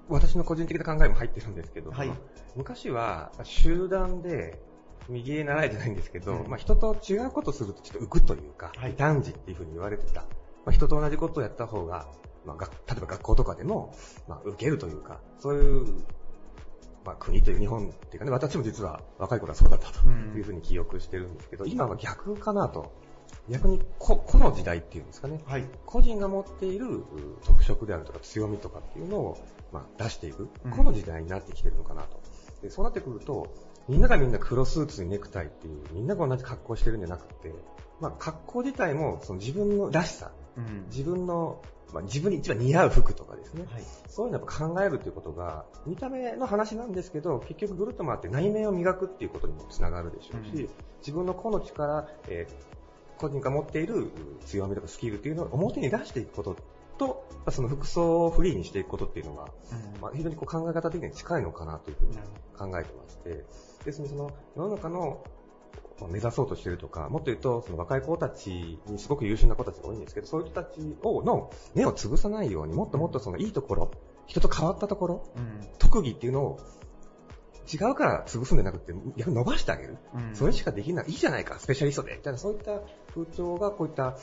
私の個人的な考えも入ってるんですけど、はい昔は集団で右へ習いじゃないんですけど、うんまあ、人と違うことするとちょっと浮くというか、異端児っていうふうに言われてた。まあ、人と同じことをやった方が、まあ、が例えば学校とかでも、まあ、受けるというか、そういう、まあ、国という日本っていうかね、私も実は若い頃はそうだったというふうに記憶してるんですけど、今は逆かなと。逆にこ、この時代っていうんですかね。個人が持っているう特色であるとか強みとかっていうのを、まあ、出していく、うん。この時代になってきてるのかなと。でそうなってくると、みんながみんな黒スーツにネクタイっていう、みんなが同じ格好をしてるんじゃなくて、まあ、格好自体もその自分のらしさ、うん。自分の、まあ、自分に一番似合う服とかですね、そういうのを考えるということが、見た目の話なんですけど、結局ぐるっと回って内面を磨くっていうことにもつながるでしょうし、うん。自分の個の力、えー個人が持っているう強みとかスキルっていうのを表に出していくことと、まあその服装をフリーにしていくことっていうのが、まあ、非常にこう考え方的に近いのかなというふうに考えてまして、ですのでその世の中のまあ目指そうとしているとか、もっと言うと、その若い子たちにすごく優秀な子たちが多いんですけど、そういう人たちを、の目を潰さないように、もっともっとそのいいところ、人と変わったところ、特技っていうのを違うから潰すんじゃなくて、逆に伸ばしてあげる。うんそれしかできない。いいじゃないか、スペシャリストで。みたいな、そういった風潮がこういった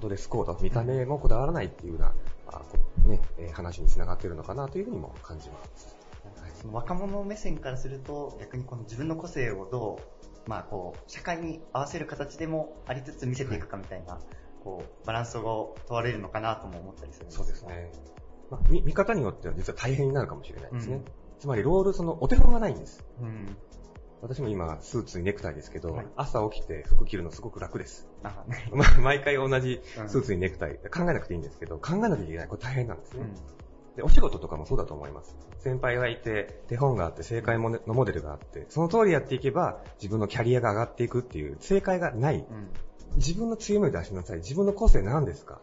ドレスコード、見た目もこだわらないっていうような、あこね、えー話につながっているのかなというふうにも感じます。その若者目線からすると、逆にこの自分の個性をどう、まあこう、社会に合わせる形でもありつつ見せていくかみたいな、こう、バランスを問われるのかなとも思ったりするんですそうですね。まあ、見見方によっては実は大変になるかもしれないですね。うんつまりロール、そのお手本がないんです。うん。私も今、スーツにネクタイですけど、朝起きて服着るのすごく楽です。あ [LAUGHS] ま毎回同じスーツにネクタイ、考えなくていいんですけど、考えなきゃいけない。これ大変なんですね。で、お仕事とかもそうだと思います。先輩がいて、手本があって、正解のモデルがあって、その通りやっていけば、自分のキャリアが上がっていくっていう、正解がない。自分の強みを出しなさい。自分の個性何ですか？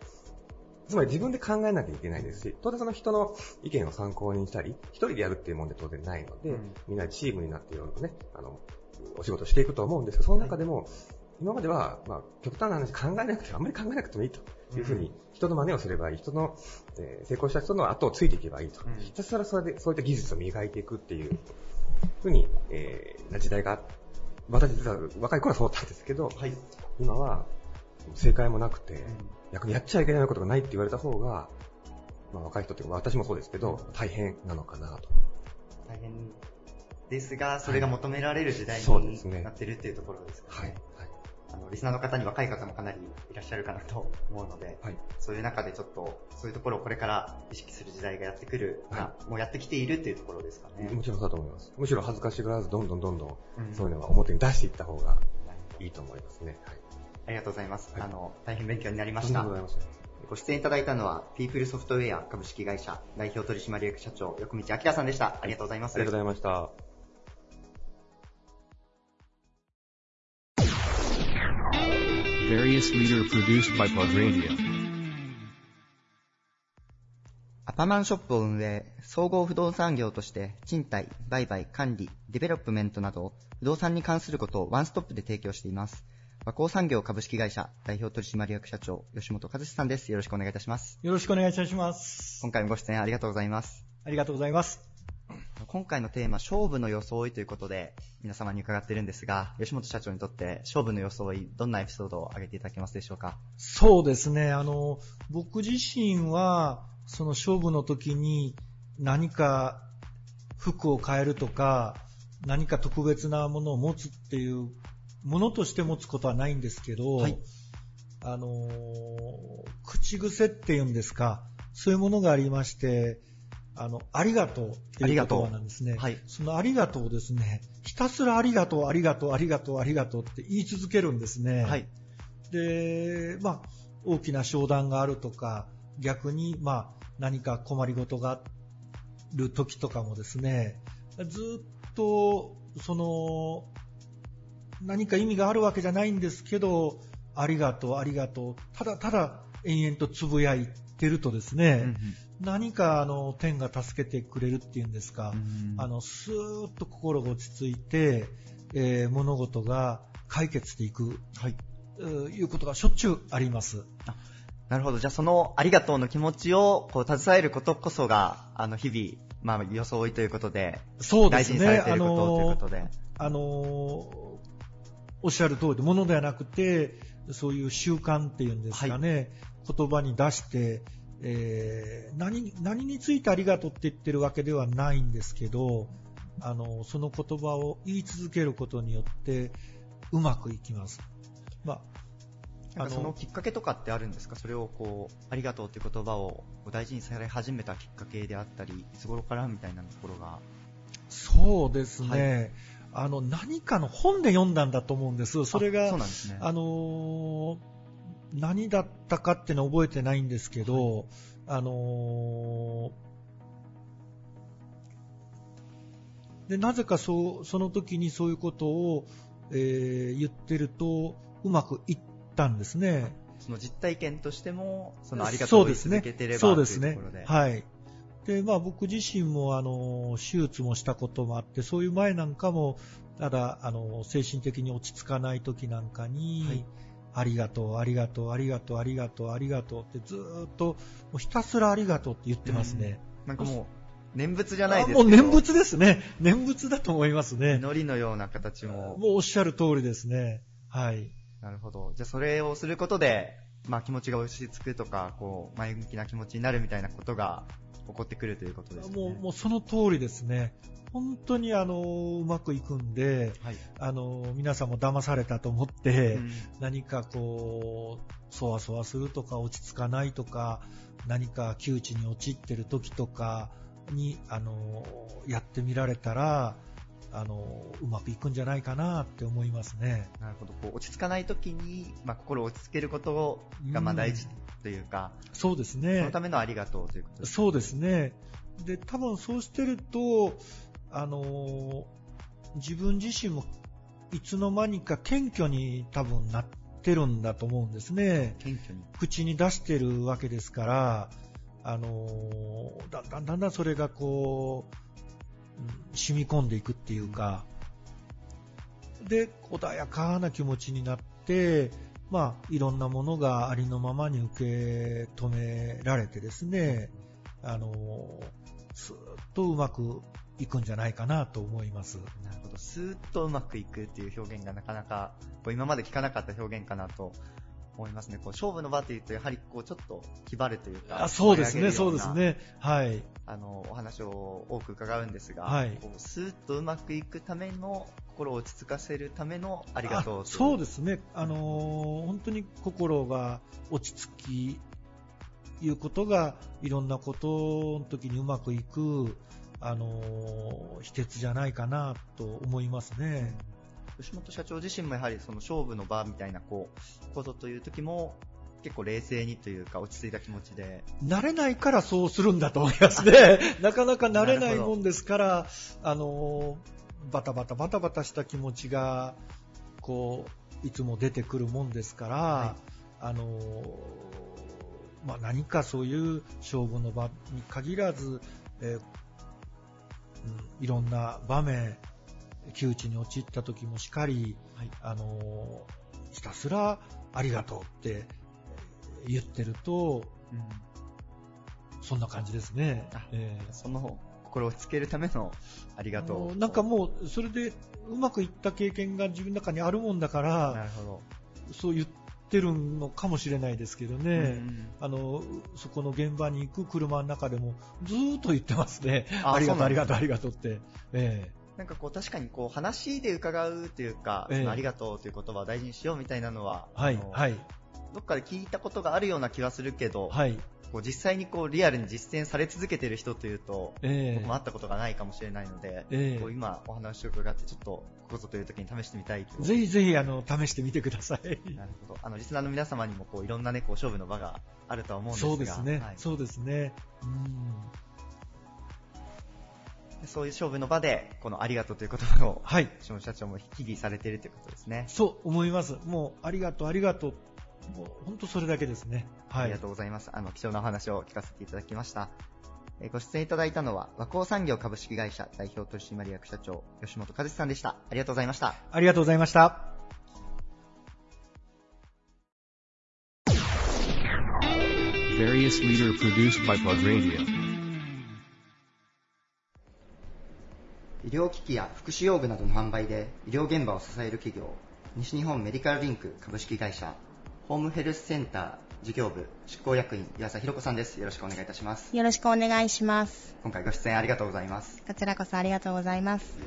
つまり自分で考えなきゃいけないですし、当然その人の意見を参考にしたり、一人でやるっていうもんで当然ないので、うん。みんなでチームになっていろいろね、あの、お仕事していくと思うんですけど、その中でも、今までは、まあ、極端な話考えなくて、あんまり考えなくてもいいと。いうふうに、人の真似をすればいい、人の、えー成功した人の後をついていけばいいと。ひたすらそれで、そういった技術を磨いていくっていうふうに、えーな時代が、私実は若い頃はそうだったんですけど、今は、正解もなくて、逆にやっちゃいけないことがないって言われた方が、まあ若い人っていうか私もそうですけど、大変なのかなと。大変ですが、それが求められる時代になってるっていうところですかね。あの、リスナーの方に若い方もかなりいらっしゃるかなと思うので、そういう中でちょっと、そういうところをこれから意識する時代がやってくる、まあもうやってきているっていうところですかね。もちろんそうだと思います。むしろ恥ずかしがらず、どんどんどんどん、そういうのは表に出していった方がいいと思いますね。はい。ありがとうございます。あの、大変勉強になりました。ございませんご出演いただいたのは、ピープルソフトウェア株式会社代表取締役社長、横道明さんでした。ありがとうございます。ありがとうございました。アパマンショップを運営、総合不動産業として、賃貸、売買、管理、デベロップメントなど、不動産に関することをワンストップで提供しています。和光産業株式会社代表取締役社長、吉本和志さんです。よろしくお願いいたします。よろしくお願いいたします。今回もご出演ありがとうございます。ありがとうございます。今回のテーマ、勝負の装いということで、皆様に伺っているんですが、吉本社長にとって勝負の装い、どんなエピソードを挙げていただけますでしょうか？そうですね、あの、僕自身は、その勝負の時に何か服を変えるとか、何か特別なものを持つっていうものとして持つことはないんですけど、はいあのー口癖っていうんですか、そういうものがありまして、あの、ありがとうっていう言葉なんですね。はいそのありがとうをですね、ひたすらありがとう、ありがとう、ありがとう、ありがとうって言い続けるんですね。はい。で、まあ、大きな商談があるとか、逆に、まあ、何か困りごとがある時とかもですね、ずっと、その、何か意味があるわけじゃないんですけど、ありがとう、ありがとう、ただただ延々とつぶやいてるとですね、何かあの天が助けてくれるっていうんですか、あのスーッと心が落ち着いて、えー物事が解決していく、はい、いうことがしょっちゅうあります。なるほど。じゃあそのありがとうの気持ちをこう携えることこそが、あの日々、まあ装いということで、そうですね。大事にされていることということで。あのーおっしゃる通りで、ものではなくて、そういう習慣っていうんですかね、言葉に出して、えー何、何についてありがとうって言ってるわけではないんですけど、あの、その言葉を言い続けることによって、うまくいきます。まあ、そのきっかけとかってあるんですか？それをこう、ありがとうっていう言葉を大事にされ始めたきっかけであったり、いつ頃からみたいなところが。そうですね。はいあの、何かの本で読んだんだと思うんです。それが、ね。あのー何だったかっていうのは覚えてないんですけど、あのーで、なぜかそう、その時にそういうことを、えー言ってると、うまくいったんですね。その実体験としても、そのありがとうを続けてればそうですねというところで。。はい。で、まあ僕自身もあの、手術もしたこともあって、そういう前なんかも、ただ、あの、精神的に落ち着かない時なんかに、はいありがとう、ありがとう、ありがとう、ありがとう、ありがとうってずーっと、もうひたすらありがとうって言ってますね。なんかもう、念仏じゃないですもう念仏ですね。念仏だと思いますね。祈りのような形も。もうおっしゃる通りですね。はい。なるほど。じゃあそれをすることで、まあ気持ちが落ち着くとか、こう、前向きな気持ちになるみたいなことが起こってくるということですね。もう、もうその通りですね。本当にあの、うまくいくんで、はい。あの、皆さんも騙されたと思って、うん何かこう、そわそわするとか落ち着かないとか、何か窮地に陥ってる時とかに、あの、やってみられたら、あの、うまくいくんじゃないかなって思いますね。なるほど。こう落ち着かないときに、まあ心を落ち着けることがまあ大事というか、そうですそねのた。めのありがとうということです。そうですね。で、多分そうしてると、あの、自分自身もいつの間にか謙虚に多分なってるんだと思うんですね。謙虚に。口に出してるわけですから、あのだんだんだんだんそれがこう、うん染み込んでいくっていうか、で、穏やかな気持ちになって、まあ、いろんなものがありのままに受け止められてですね、あのスーッとうまくいくんじゃないかなと思います。なるほど。スーッとうまくいくっていう表現がなかなか、こう今まで聞かなかった表現かなと思いますね。こう勝負の場というと、やはりこうちょっと気張るというか、あそうですね、そうですね。はい。あの、お話を多く伺うんですが、はい。こうスーッとうまくいくための、心を落ち着かせるためのありがとうあそうでですね、あのー本当に心が落ち着き、いうことがいろんなことの時にうまくいく、あのー秘訣じゃないかなと思いますね。吉本社長自身もやはりその勝負の場みたいなこうことという時も結構冷静にというか落ち着いた気持ちで。慣れないからそうするんだと思いますね。[LAUGHS] なかなか慣れないもんですから、あの、バタバタバタバタした気持ちが、こう、いつも出てくるもんですから、あの、まあ、何かそういう勝負の場に限らず、えーうんいろんな場面、窮地に陥った時もしかり、あの、ひたすらありがとうって言ってると、そんな感じですね。えーその心をつけるためのありがとう。なんかもう、それでうまくいった経験が自分の中にあるもんだから、なるほど。そう言ってるのかもしれないですけどね、うんあのそこの現場に行く車の中でもずーっと言ってますね、あ [LAUGHS] ありがとう、ありがとう、ありがとうって。えなんかこう確かにこう話で伺うというか、ええ。そのありがとうという言葉を大事にしようみたいなのは、はいはいどっかで聞いたことがあるような気はするけど、はいこう実際にこうリアルに実践され続けている人というと、ええ僕も会ったことがないかもしれないので、ええこう今お話を伺ってちょっとここぞという時に試してみたいえぜひぜひあの試してみてください。なるほど。あのリスナーの皆様にもこういろんなねこう勝負の場があるとは思うんですが、そうですね、はいそうですね。うんそういう勝負の場でこのありがとうという言葉を、はい、下野社長も日々されているということですね。そう思います。もうありがとう、ありがとう。もう本当それだけですね。はい。ありがとうございます。あの、貴重なお話を聞かせていただきました。えーご出演いただいたのは、和光産業株式会社代表取締役社長、吉本和志さんでした。ありがとうございました。ありがとうございました。Various leader produced by Plug Radio. 医療機器や福祉用具などの販売で医療現場を支える企業、西日本メディカルリンク株式会社、ホームヘルスセンター事業部執行役員、岩佐弘子さんです。よろしくお願いいたします。よろしくお願いします。今回ご出演ありがとうございます。こちらこそありがとうございます。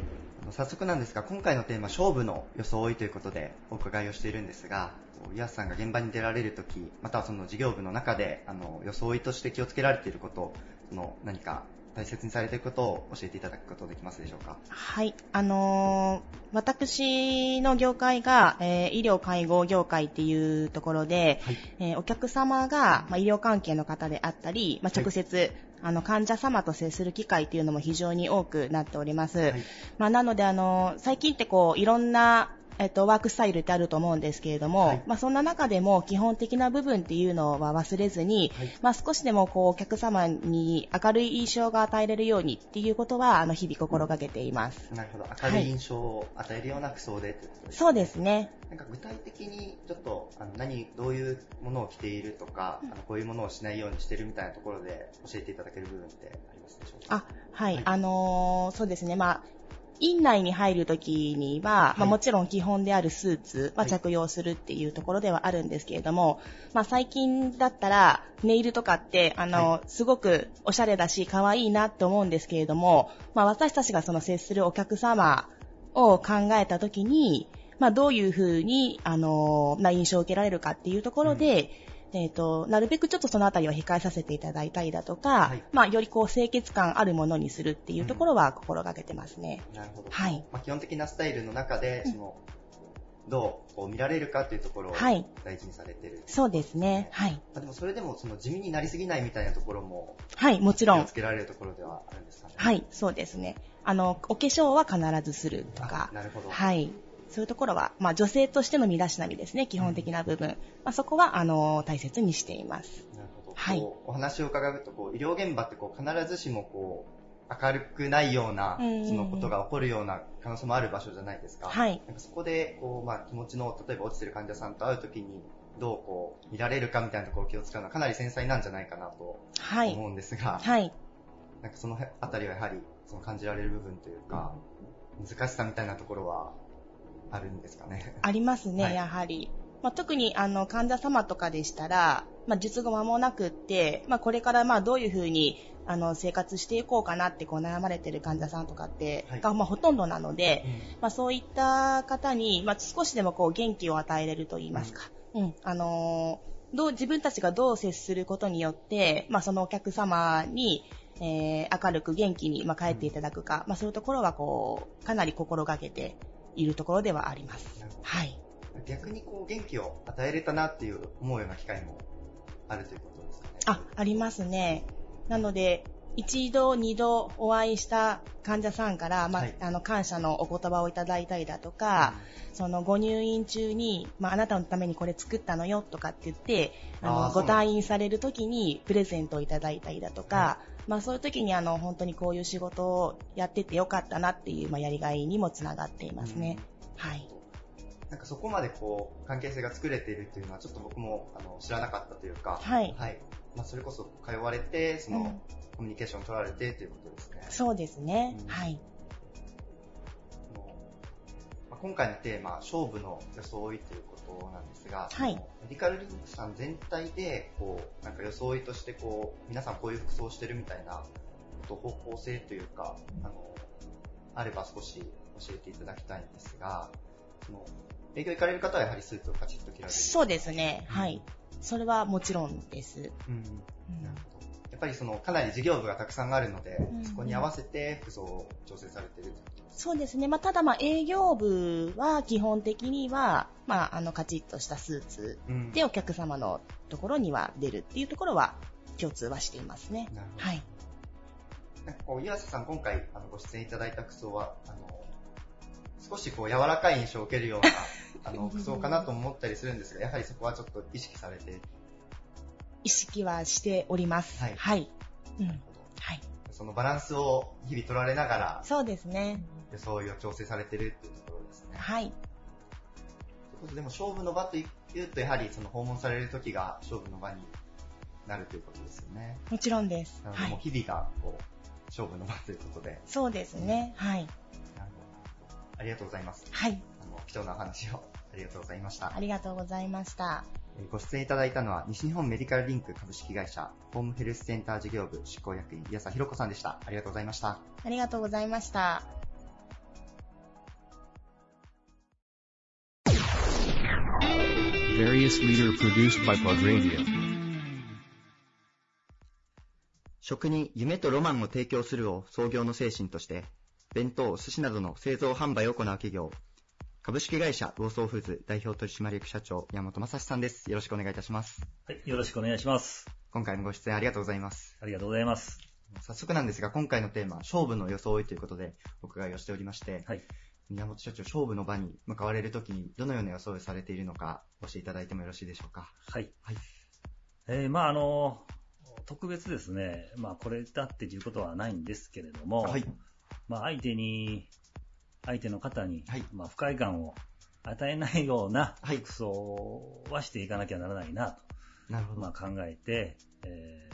早速なんですが、今回のテーマ、勝負の装いということでお伺いをしているんですが、岩佐さんが現場に出られるとき、またはその事業部の中で、あの、装いとして気をつけられていること、その何か大切にされていることを教えていただくことできますでしょうか？はい。あのー私の業界が、えー医療介護業界っていうところで、えーお客様が、まあ、医療関係の方であったり、まあ、直接、あの患者様と接する機会っていうのも非常に多くなっております。まあ、なので、あの最近ってこういろんなえっと、ワークスタイルってあると思うんですけれども、まあ、そんな中でも基本的な部分っていうのは忘れずに、まあ、少しでもこうお客様に明るい印象が与えれるようにっていうことはあの日々心がけています。なるほど。明るい印象を与えるような服装でとい。そうですね。なんか具体的にちょっとあの何、どういうものを着ているとか、あのこういうものをしないようにしてるみたいなところで教えていただける部分ってありますでしょうか？あ、はい、あのーそうですね、まあ、院内に入るときには、まあ、もちろん基本であるスーツは着用するっていうところではあるんですけれども、まあ、最近だったらネイルとかって、あの、すごくおしゃれだし可愛いなって思うんですけれども、まあ、私たちがその接するお客様を考えたときに、まあ、どういうふうに、あの、な印象を受けられるかっていうところで、えっ、と、なるべくちょっとそのあたりは控えさせていただいたりだとか、まあ、よりこう清潔感あるものにするっていうところは心がけてますね。なるほど。はい。まあ、基本的なスタイルの中で、その、どうこう見られるかというところをはい大事にされてる。そうですね。はい。まあ、でもそれでもその地味になりすぎないみたいなところも、はい、もちろん気をつ。けられるところではあるんですかね。はい、そうですね。あの、お化粧は必ずするとか、なるほど。はい。そういうところは、まあ、女性としての身だしなみですね、基本的な部分。まあ、そこは、あの、大切にしています。はい。こうお話を伺うとこう医療現場ってこう必ずしもこう明るくないようなうんそのことが起こるような可能性もある場所じゃないですか。はいなんかそこでこう、まあ、気持ちの例えば落ちてる患者さんと会うときにどうこう見られるかみたいなところを気を使うのはかなり繊細なんじゃないかなとはい思うんですが、はい。なんかそのあたりはやはりその感じられる部分というか難しさみたいなところはあるんですかね。ありますね、はい。やはり。まあ、特にあの患者様とかでしたら、まあ、術後間もなくって、まあ、これからまあどういうふうにあの生活していこうかなってこう悩まれてる患者さんとかって、がまあほとんどなので、まあ、そういった方に、まあ、少しでもこう元気を与えれると言いますか、うん。あのーどう自分たちがどう接することによって、まあ、そのお客様に、えー明るく元気に、まあ、帰っていただくか、まあ、そういうところはこうかなり心がけているところではあります。はい。逆にこう元気を与えれたなっていう思うような機会もあるということですかね。あ、ありますね。なので、一度、二度お会いした患者さんから、まあ、はいあの、感謝のお言葉をいただいたりだとか、その、ご入院中に、まあ、あなたのためにこれ作ったのよとかって言って、あの、ご退院される時にプレゼントをいただいたりだとか、まあ、そういう時に、あの、本当にこういう仕事をやっててよかったなっていう、まあ、やりがいにもつながっていますね。はい。なんかそこまでこう、関係性が作れているっていうのはちょっと僕もあの知らなかったというか、はいまあ、それこそ通われて、その、うんコミュニケーションを取られてということですね。そうですね。はい。まあ、今回のテーマ、勝負の装いということなんですが、はいメディカルリンクさん全体で、こう、なんか装いとしてこう、皆さんこういう服装をしてるみたいな方向性というか、あの、あれば少し教えていただきたいんですが、その、営業行かれる方はやはりスーツをカチッと着られる。そうですね。はい。それはもちろんです。うんやっぱりそのかなり事業部がたくさんあるので、うんそこに合わせて服装を調整されているということそうですね。まあ、ただ、まあ、営業部は基本的には、まあ、あの、カチッとしたスーツうんでお客様のところには出るっていうところは共通はしていますね。はい。なんかこう、岩瀬さん今回あのご出演いただいた服装は、あの、少しこう柔らかい印象を受けるような、[LAUGHS] あの、服装かなと思ったりするんですが、やはりそこはちょっと意識されて、意識はしております。はいはい。うん。はい。そのバランスを日々取られながら、そうですね。装いを調整されてるっていうところですね。はい。ということででも勝負の場というと、やはりその訪問される時が勝負の場になるということですよね。もちろんです。なので、はいもう。日々がこう勝負の場ということで、そうですね。はい。ありがとうございます。はい。あの貴重なお話をありがとうございました。ありがとうございました。えーご出演いただいたのは、西日本メディカルリンク株式会社、ホームヘルスセンター事業部執行役員、安弘子さんでした。ありがとうございました。ありがとうございました。Various leader produced by Plug Radio. 食に夢とロマンを提供するを創業の精神として、弁当、寿司などの製造販売を行う企業、株式会社ローソーフーズ代表取締役社長、山本正史さんです。よろしくお願いいたします。はい、よろしくお願いします。今回もご出演ありがとうございます。ありがとうございます。早速なんですが、今回のテーマ、勝負の装いということでお伺いをしておりまして、宮本社長、勝負の場に向かわれるときにどのような装いをされているのか、教えていただいてもよろしいでしょうか？はい。はい。えーまああの、特別ですね、まあこれだっていうことはないんですけれども、はいまあ相手に、相手の方に、まあ不快感を与えないような服装はしていかなきゃならないなと、なるほど。まあ考えて、えー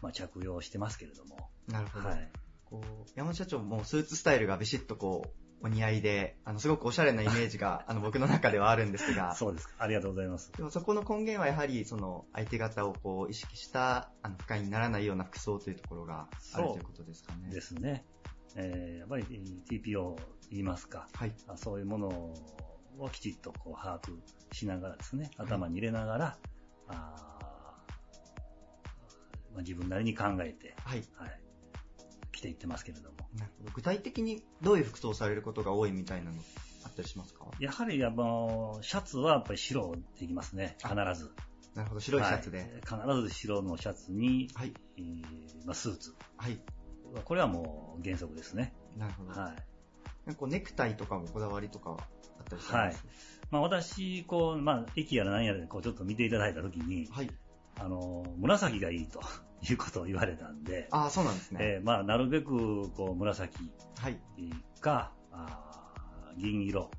まあ着用してますけれども、なるほど。はい。こう山本社長もスーツスタイルがビシッとこう、お似合いで、あの、すごくおしゃれなイメージが、[LAUGHS] あの、僕の中ではあるんですが。そうですか。ありがとうございます。でもそこの根源はやはり、その、相手方をこう、意識した、あの、不快にならないような服装というところがあるということですかね。ですね。えーやっぱり TPO 言いますか、あそういうものをきちっとこう把握しながらですね、頭に入れながら、あーまあ、自分なりに考えて、はい。着ていってますけれども。具体的にどういう服装をされることが多いみたいなのあったりしますか？やはり、あの、シャツはやっぱり白でいきますね、必ず。なるほど白いシャツではい必ず白のシャツに、えーまあ、スーツ。はい。これはもう原則ですね。なるほど。はい。こうネクタイとかもこだわりとかはあったりしはいます。。まあ私、こう、まあ、駅やら何やらでこうちょっと見ていただいたときに、あの、紫がいいということを言われたんで、ああ、そうなんですね。えーまあ、なるべく、こう、紫はい。か、あー銀色。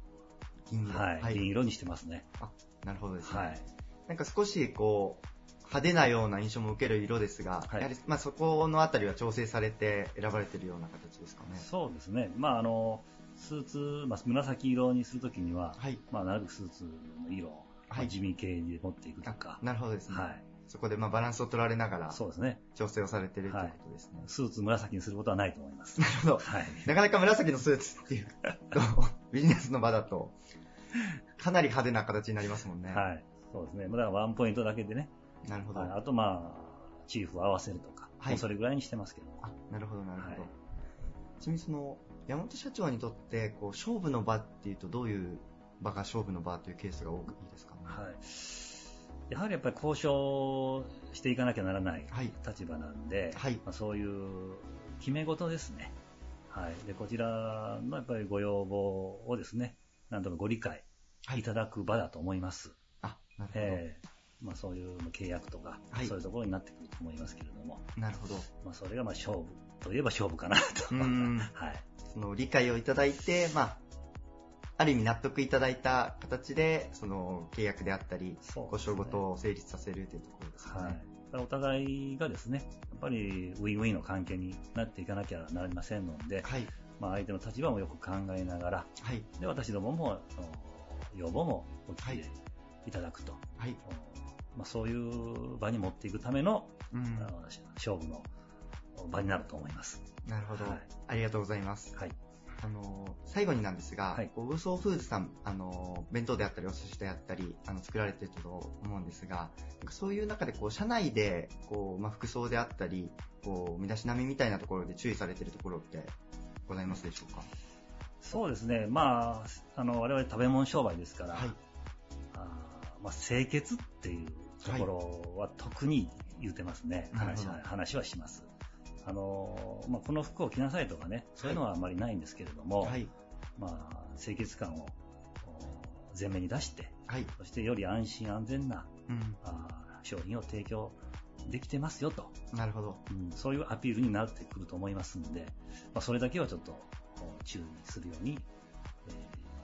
銀色はい、はい銀色にしてますね。あ、なるほどですね。はい。なんか少しこう、派手なような印象も受ける色ですが、やはり、まあそこのあたりは調整されて選ばれているような形ですかね。そうですね。まあ、あの、スーツ、まあ、紫色にするときには、まあ、なるべくスーツの色を、まあ地味系に持っていくとか。なるほどですね。はい。そこでまあバランスを取られながら、そうですね。調整をされているということですね。スーツ紫にすることはないと思います。なるほど。はい。なかなか紫のスーツっていうと、ビジネスの場だと、[LAUGHS] かなり派手な形になりますもんね。はい。そうですね。だからワンポイントだけでね。なるほどはいあとまあ、チーフを合わせるとか。はいそれぐらいにしてますけど。なるほど、なるほど。ちなみにその、山本社長にとって、こう、勝負の場っていうとどういう場が勝負の場というケースが多いですかね？はい。やはりやっぱり交渉していかなきゃならない立場なんで、まあ、そういう決め事ですね。はい。で、こちらのやっぱりご要望をですね、なんとかご理解いただく場だと思います。あ、なるほど。ええまあそういう契約とか、はいそういうところになってくると思いますけれども、なるほど。まあそれがまあ勝負といえば勝負かなと。うん。[LAUGHS] はい。その理解をいただいて、まあ、ある意味納得いただいた形で、その契約であったり、交渉事を成立させるというところですはい。ね。だからお互いがですね、やっぱりウィンウィンの関係になっていかなきゃなりませんので、まあ相手の立場もよく考えながら、で私どもも要望もお聞きいただくと、まあ、そういう場に持っていくための、うん勝負の場になると思います。なるほど、はいありがとうございます。はい。あの最後になんですが、こうウーソーフーズさん、あの弁当であったりお寿司であったりあの作られていると思うんですが、そういう中でこう社内でこう、まあ、服装であったりこう身だしなみみたいなところで注意されているところってございますでしょうか？そうですね、まあ、あの我々食べ物商売ですから、あーまあ、清潔っていうところは特に言うてますね、なるほど話は話はします。あのまあ、この服を着なさいとかね、そういうのはあまりないんですけれども、まあ、清潔感をお前面に出して、そしてより安心安全な、うん。あー商品を提供できてますよと、なるほど。うんそういうアピールになってくると思いますので、まあ、それだけはちょっと注意するように、えー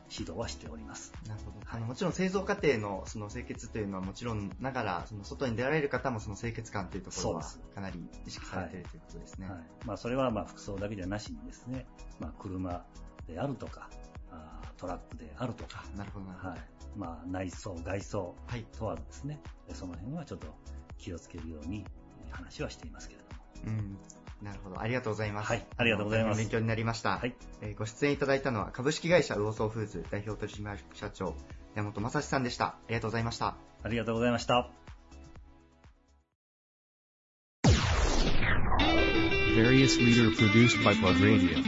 指導はしております。なるほど。あのもちろん製造過程のその清潔というのはもちろんながら、その外に出られる方もその清潔感というところはかなり意識されているということですね。はいまあ、それはまあ服装だけじゃなしにですね、まあ、車であるとか、トラックであるとか、なるほどはいまあ、内装、外装問わずですね、でその辺はちょっと気をつけるようにえー話はしていますけれども。うん。なるほど。ありがとうございます。はいありがとうございます勉強になりました。えーご出演いただいたのは株式会社ウオソーフーズ代表取締役社長山本正史さんでした。ありがとうございました。ありがとうございました。Various leader produced by Plug Radio.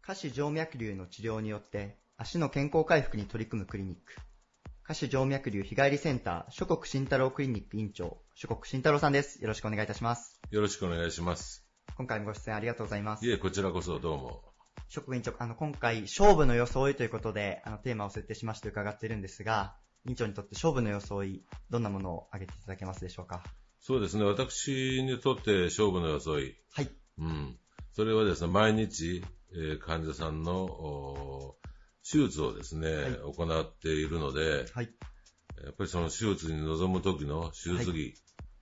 下肢静脈瘤の治療によって足の健康回復に取り組むクリニック。下肢静脈瘤日帰りセンター諸国慎太郎クリニック院長、諸国慎太郎さんです。よろしくお願いいたします。よろしくお願いします。今回もご出演ありがとうございます。いえ、こちらこそどうも。諸国院長、あの、今回、勝負の装いということで、あの、テーマを設定しまして伺っているんですが、院長にとって勝負の装い、どんなものを挙げていただけますでしょうか？そうですね、私にとって勝負の装い。はい。うん。それはですね、毎日、えー患者さんの、お手術をですね、行っているので、やっぱりその手術に臨む時の手術着、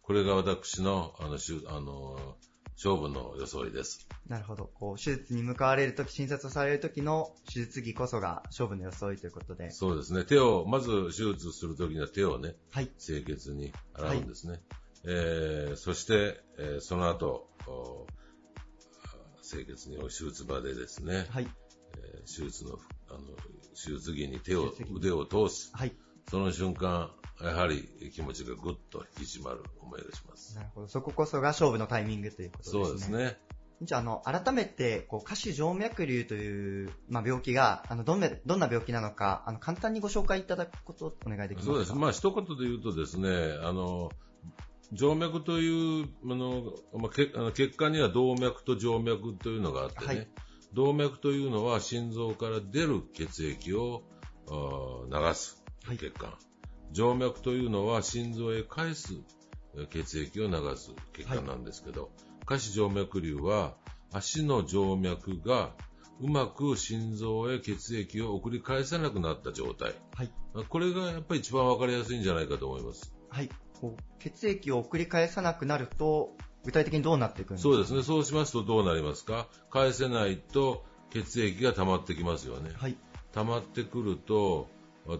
これが私の、あの、手あの、勝負の装いです。なるほど。こう、手術に向かわれるとき、診察をされるときの手術着こそが勝負の装いということで。そうですね。手を、まず手術するときには手をね、清潔に洗うんですね。えーそして、えーその後、お清潔に手術場でですね、えー手術の、あの、手術着に手を、腕を通す。その瞬間、やはり気持ちがぐっと引き締まる思いがします。なるほど。そここそが勝負のタイミングということですね。そうですね。じゃあ、あの、改めて、こう、下肢静脈瘤という、まあ、病気が、あの、どんな、どんな病気なのか、あの、簡単にご紹介いただくことをお願いできますか？そうです。まあ、一言で言うとですね、あの、静脈という、あの、まあ、けあの血管には動脈と静脈というのがあってね、動脈というのは心臓から出る血液を流す血管、静脈というのは心臓へ返すえ血液を流す血管なんですけど、下肢静脈瘤は足の静脈がうまく心臓へ血液を送り返さなくなった状態。まあこれがやっぱり一番わかりやすいんじゃないかと思います。はい。こう、血液を送り返さなくなると、具体的にどうなっていくんですかそうですね。そうしますとどうなりますか？返せないと血液が溜まってきますよね。溜まってくると、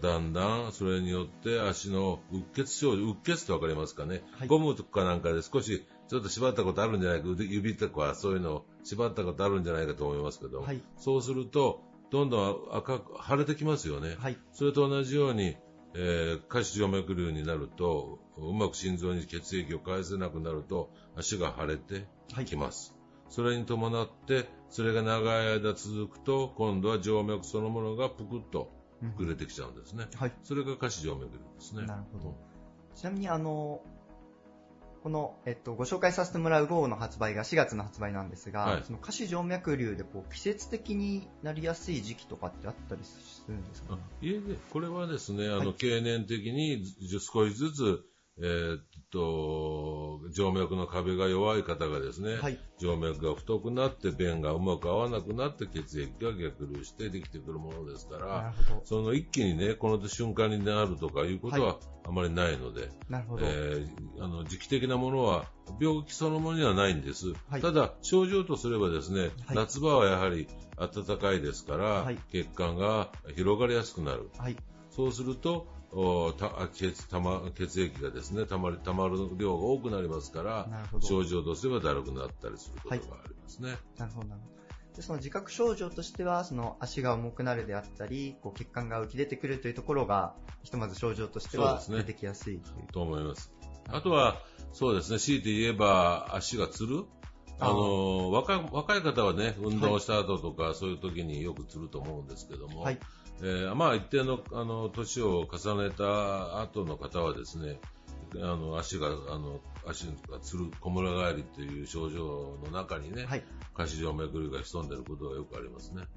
だんだんそれによって足のうっ血症状、うっ血ってわかりますかね、ゴムとかなんかで少しちょっと縛ったことあるんじゃないか、腕指とかそういうのを縛ったことあるんじゃないかと思いますけど、そうすると、どんどん赤く腫れてきますよね。それと同じように、えー下肢静脈瘤になると、うまく心臓に血液を返せなくなると、足が腫れてきます。それに伴って、それが長い間続くと、今度は静脈そのものがぷくっと膨れてきちゃうんですね。はい。それが下肢静脈瘤ですね。なるほど。ちなみにあの、この、えっと、ご紹介させてもらう号の発売が4月の発売なんですが、はい。その下肢静脈瘤でこう季節的になりやすい時期とかってあったりするんですか、ね、いえね、これはですね、あの、はい。経年的にず少しずつ、えーっと、静脈の壁が弱い方がですね、はい。静脈が太くなって、便がうまく合わなくなって、血液が逆流してできてくるものですかなら。その一気にね、この瞬間になるとかいうことはあまりないので。えーあの時期的なものは病気そのものにはないんです、はい。ただ症状とすればですね、はい。夏場はやはり暖かいですから、はい。血管が広がりやすくなる。はい。そうするとおた血たま血液がですねたまりたまる量が多くなりますから症状とすればだるくなったりすることがありますね、なるほど、なるほど。で、その自覚症状としては、その足が重くなるであったり、こう血管が浮き出てくるというところが、ひとまず症状としてはそうですね。出てきやすいという。と思います。あとは、そうですね、強いて言えば足がつる？あの若い若い方はね、運動した後とか、そういう時によくつると思うんですけども、はいえーまあ、一定のあの年を重ねた後の方はですね、あの足があの足がつる、こむら返りという症状の中にね、はい下肢静脈瘤が潜んでいることがよくありますね。なる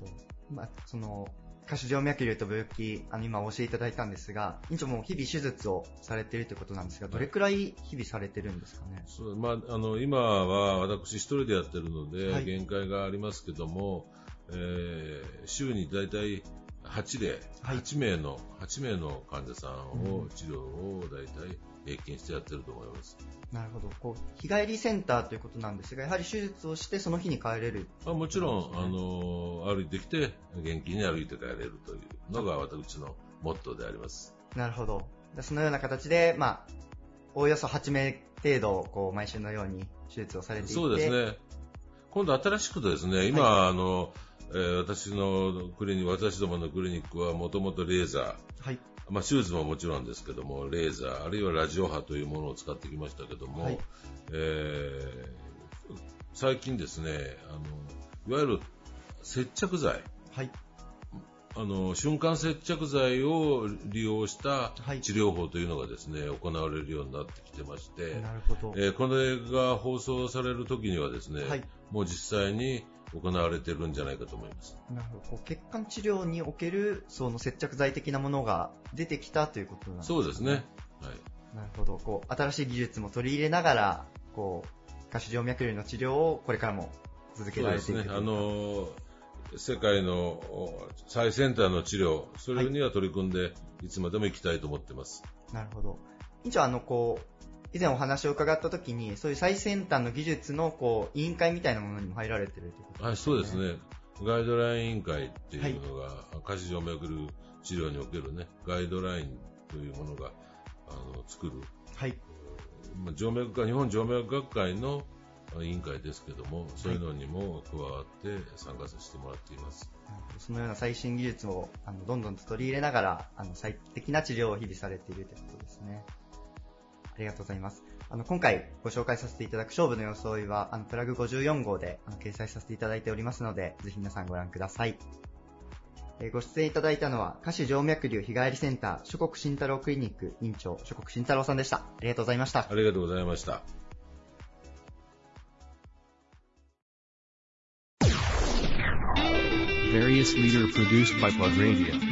ほど。まあ、その、下肢静脈瘤と病気、あの、今お教えいただいたんですが、院長も日々手術をされているということなんですが、どれくらい日々されてるんですかね？そうまあ、あの今は私一人でやってるので、はい限界がありますけども、えー週に大体8例、8名の8名の患者さんを、うん治療を大体平均してやってると思います。なるほど。こう、日帰りセンターということなんですが、やはり手術をしてその日に帰れる。まあ、もちろん、あの歩いてきて元気に歩いて帰れるというのが私のモットーであります。なるほど。でそのような形で、まあ、おおよそ8名程度、こう、毎週のように手術をされていて。そうですね。今度新しくですね、今、あの、えー私のクリニック、私どものクリニックはもともとレーザー、はい。まあ、手術ももちろんですけども、レーザー、あるいはラジオ波というものを使ってきましたけども、はいえー最近ですね、あの、いわゆる接着剤、はい。あの、瞬間接着剤を利用した治療法というのがですね、行われるようになってきてまして、なるほど。えーこれが放送される時にはですね、はいもう実際に行われてるんじゃないかと思います。なるほど。こう血管治療における、その接着剤的なものが出てきたということなんですね。そうですね。はい。なるほど。こう、新しい技術も取り入れながら、こう、下肢静脈瘤の治療をこれからも続けられていくそうですね。あの、世界のお最先端の治療、それには取り組んで、い、つまでも行きたいと思ってます。なるほど。院長、あの、こう、以前お話を伺ったときに、そういう最先端の技術の、こう、委員会みたいなものにも入られてるということはい、そうですね。ガイドライン委員会っていうのが、下肢静脈瘤治療におけるね、ガイドラインというものが、あの、作る。はい。まあ、静脈科、日本静脈学会のあ委員会ですけども、そういうのにも加わって参加させてもらっています。そのような最新技術をあのどんどんと取り入れながら、あの最適な治療を日々されているということですね。ありがとうございます。あの今回ご紹介させていただく勝負の装いは、あのプラグ54号であの掲載させていただいておりますので、ぜひ皆さんご覧ください。えーご出演いただいたのは、下肢静脈瘤日帰りセンター、諸国慎太郎クリニック院長、諸国慎太郎さんでした。ありがとうございました。ありがとうございました。Various leader produced by Plug Radio.